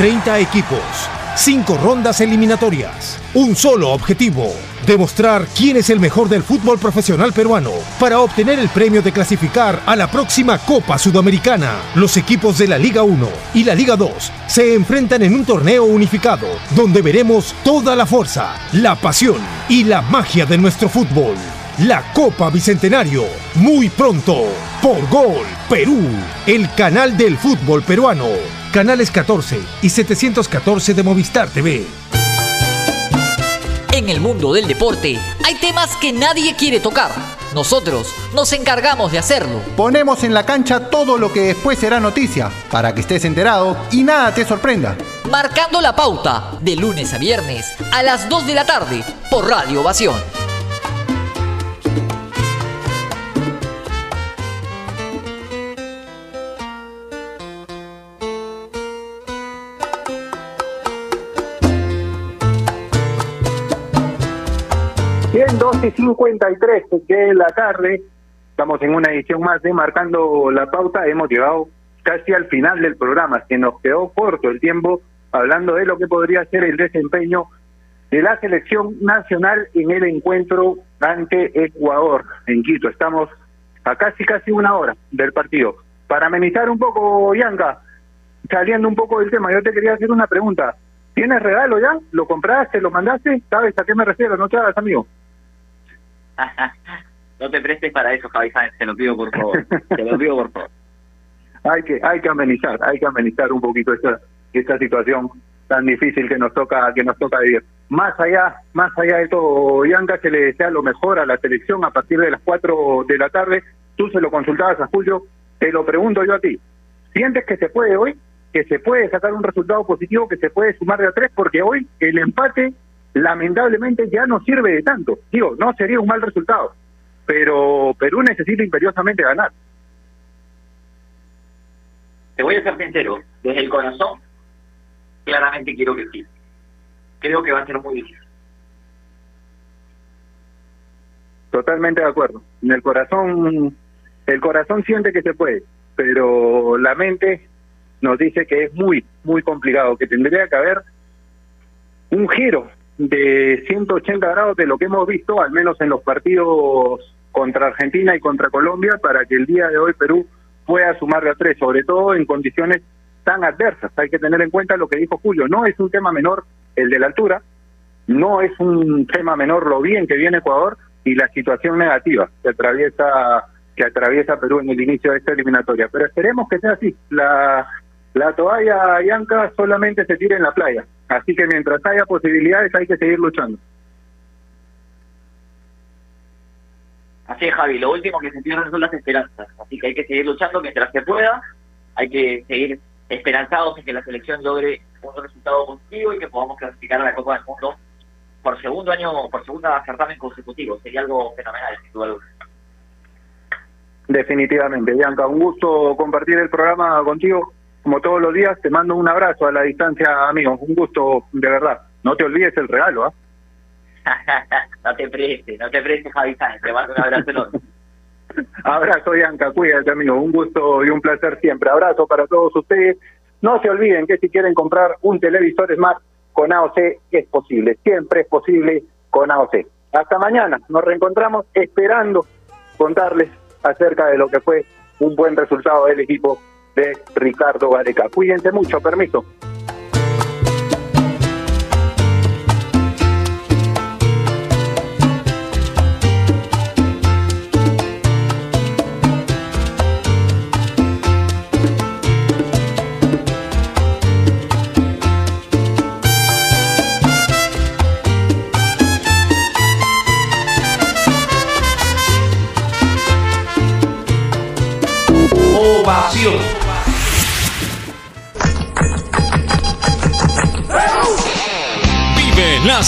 30 equipos, 5 rondas eliminatorias, un solo objetivo, demostrar quién es el mejor del fútbol profesional peruano para obtener el premio de clasificar a la próxima Copa Sudamericana. Los equipos de la Liga 1 y la Liga 2 se enfrentan en un torneo unificado donde veremos toda la fuerza, la pasión y la magia de nuestro fútbol. La Copa Bicentenario, muy pronto, por Gol Perú, el canal del fútbol peruano. Canales 14 y 714 de Movistar TV. En el mundo del deporte hay temas que nadie quiere tocar. Nosotros nos encargamos de hacerlo. Ponemos en la cancha todo lo que después será noticia, para que estés enterado y nada te sorprenda. Marcando la pauta de lunes a viernes a las 2 de la tarde por Radio Ovación. Bien, 12 y 53 de la tarde. Estamos en una edición más de Marcando la Pauta. Hemos llegado casi al final del programa. Se nos quedó corto el tiempo hablando de lo que podría ser el desempeño de la selección nacional en el encuentro ante Ecuador en Quito. Estamos a casi casi una hora del partido. Para amenizar un poco, Yanka, saliendo un poco del tema, yo te quería hacer una pregunta. ¿Tienes regalo ya? ¿Lo compraste? ¿Lo mandaste? ¿Sabes a qué me refiero? No te hagas, amigo. No te prestes para eso, Javi Sáenz, te lo pido por favor. te lo pido por favor. Hay que, hay que amenizar, hay que amenizar un poquito esta, esta situación tan difícil que nos toca, que nos toca vivir. Más allá, más allá de todo, Yanka, que le desea lo mejor a la selección a partir de las 4 de la tarde. Tú se lo consultabas a Julio, te lo pregunto yo a ti. ¿Sientes que se puede hoy? ¿Que se puede sacar un resultado positivo? ¿Que se puede sumar de a tres? Porque hoy el empate lamentablemente ya no sirve de tanto. Digo, no sería un mal resultado, pero Perú necesita imperiosamente ganar. Te voy a ser sincero, desde el corazón, claramente quiero que sí. Creo que va a ser muy difícil. Totalmente de acuerdo. En el corazón, el corazón siente que se puede, pero la mente nos dice que es muy, muy complicado, que tendría que haber un giro de 180 grados de lo que hemos visto, al menos en los partidos contra Argentina y contra Colombia, para que el día de hoy Perú pueda sumarle a tres, sobre todo en condiciones tan adversas. Hay que tener en cuenta lo que dijo Julio, no es un tema menor el de la altura, no es un tema menor lo bien que viene Ecuador y la situación negativa que atraviesa que atraviesa Perú en el inicio de esta eliminatoria. Pero esperemos que sea así. La, la toalla yanca solamente se tira en la playa. Así que mientras haya posibilidades hay que seguir luchando. Así es, Javi. Lo último que se pierden son las esperanzas. Así que hay que seguir luchando mientras se pueda. Hay que seguir esperanzados en que la selección logre un resultado positivo y que podamos clasificar a la Copa del Mundo por segundo año, por segunda certamen consecutivo. Sería algo fenomenal, sin duda Definitivamente, Bianca, un gusto compartir el programa contigo. Como todos los días, te mando un abrazo a la distancia, amigo. Un gusto, de verdad. No te olvides el regalo, ¿ah? no te prestes, no te prestes, Javi Sáenz. Te mando un abrazo enorme. Abrazo, Bianca, cuídate, amigo. Un gusto y un placer siempre. Abrazo para todos ustedes. No se olviden que si quieren comprar un televisor Smart con AOC es posible. Siempre es posible con AOC. Hasta mañana. Nos reencontramos esperando contarles acerca de lo que fue un buen resultado del equipo de Ricardo Gareca. Cuídense mucho. Permiso.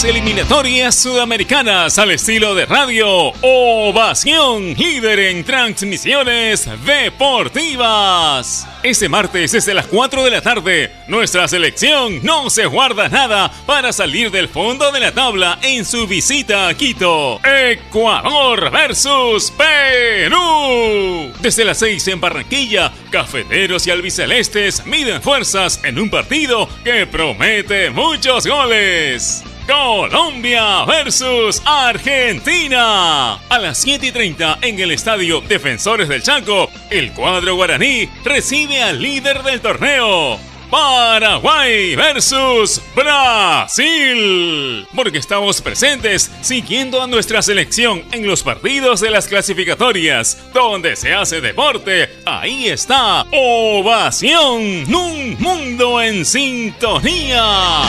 Eliminatorias sudamericanas al estilo de radio Ovación, líder en transmisiones deportivas. Este martes desde las 4 de la tarde, nuestra selección no se guarda nada para salir del fondo de la tabla en su visita a Quito. Ecuador versus Perú. Desde las 6 en Barranquilla, cafeteros y albicelestes miden fuerzas en un partido que promete muchos goles. Colombia versus Argentina. A las 7 y 30 en el estadio Defensores del Chaco, el cuadro guaraní recibe al líder del torneo. Paraguay versus Brasil. Porque estamos presentes siguiendo a nuestra selección en los partidos de las clasificatorias. Donde se hace deporte, ahí está Ovación. Un mundo en sintonía.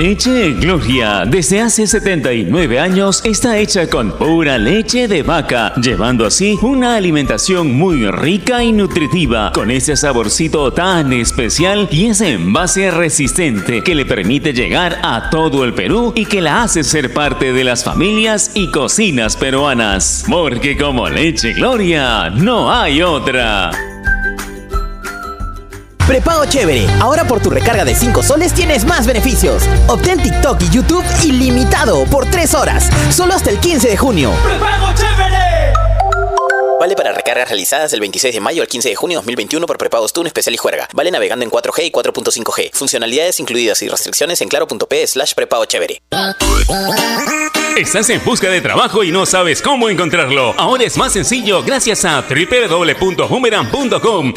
Leche Gloria, desde hace 79 años, está hecha con pura leche de vaca, llevando así una alimentación muy rica y nutritiva, con ese saborcito tan especial y ese envase resistente que le permite llegar a todo el Perú y que la hace ser parte de las familias y cocinas peruanas. Porque como Leche Gloria, no hay otra. Prepago chévere. Ahora por tu recarga de 5 soles tienes más beneficios. Obtén TikTok y YouTube ilimitado por 3 horas. Solo hasta el 15 de junio. ¡Prepago chévere! Vale para recargas realizadas del 26 de mayo al 15 de junio de 2021 por prepagos TUN especial y juerga. Vale navegando en 4G y 4.5G. Funcionalidades incluidas y restricciones en claro.p slash prepago chévere. Estás en busca de trabajo y no sabes cómo encontrarlo. Ahora es más sencillo gracias a www.boomerang.com.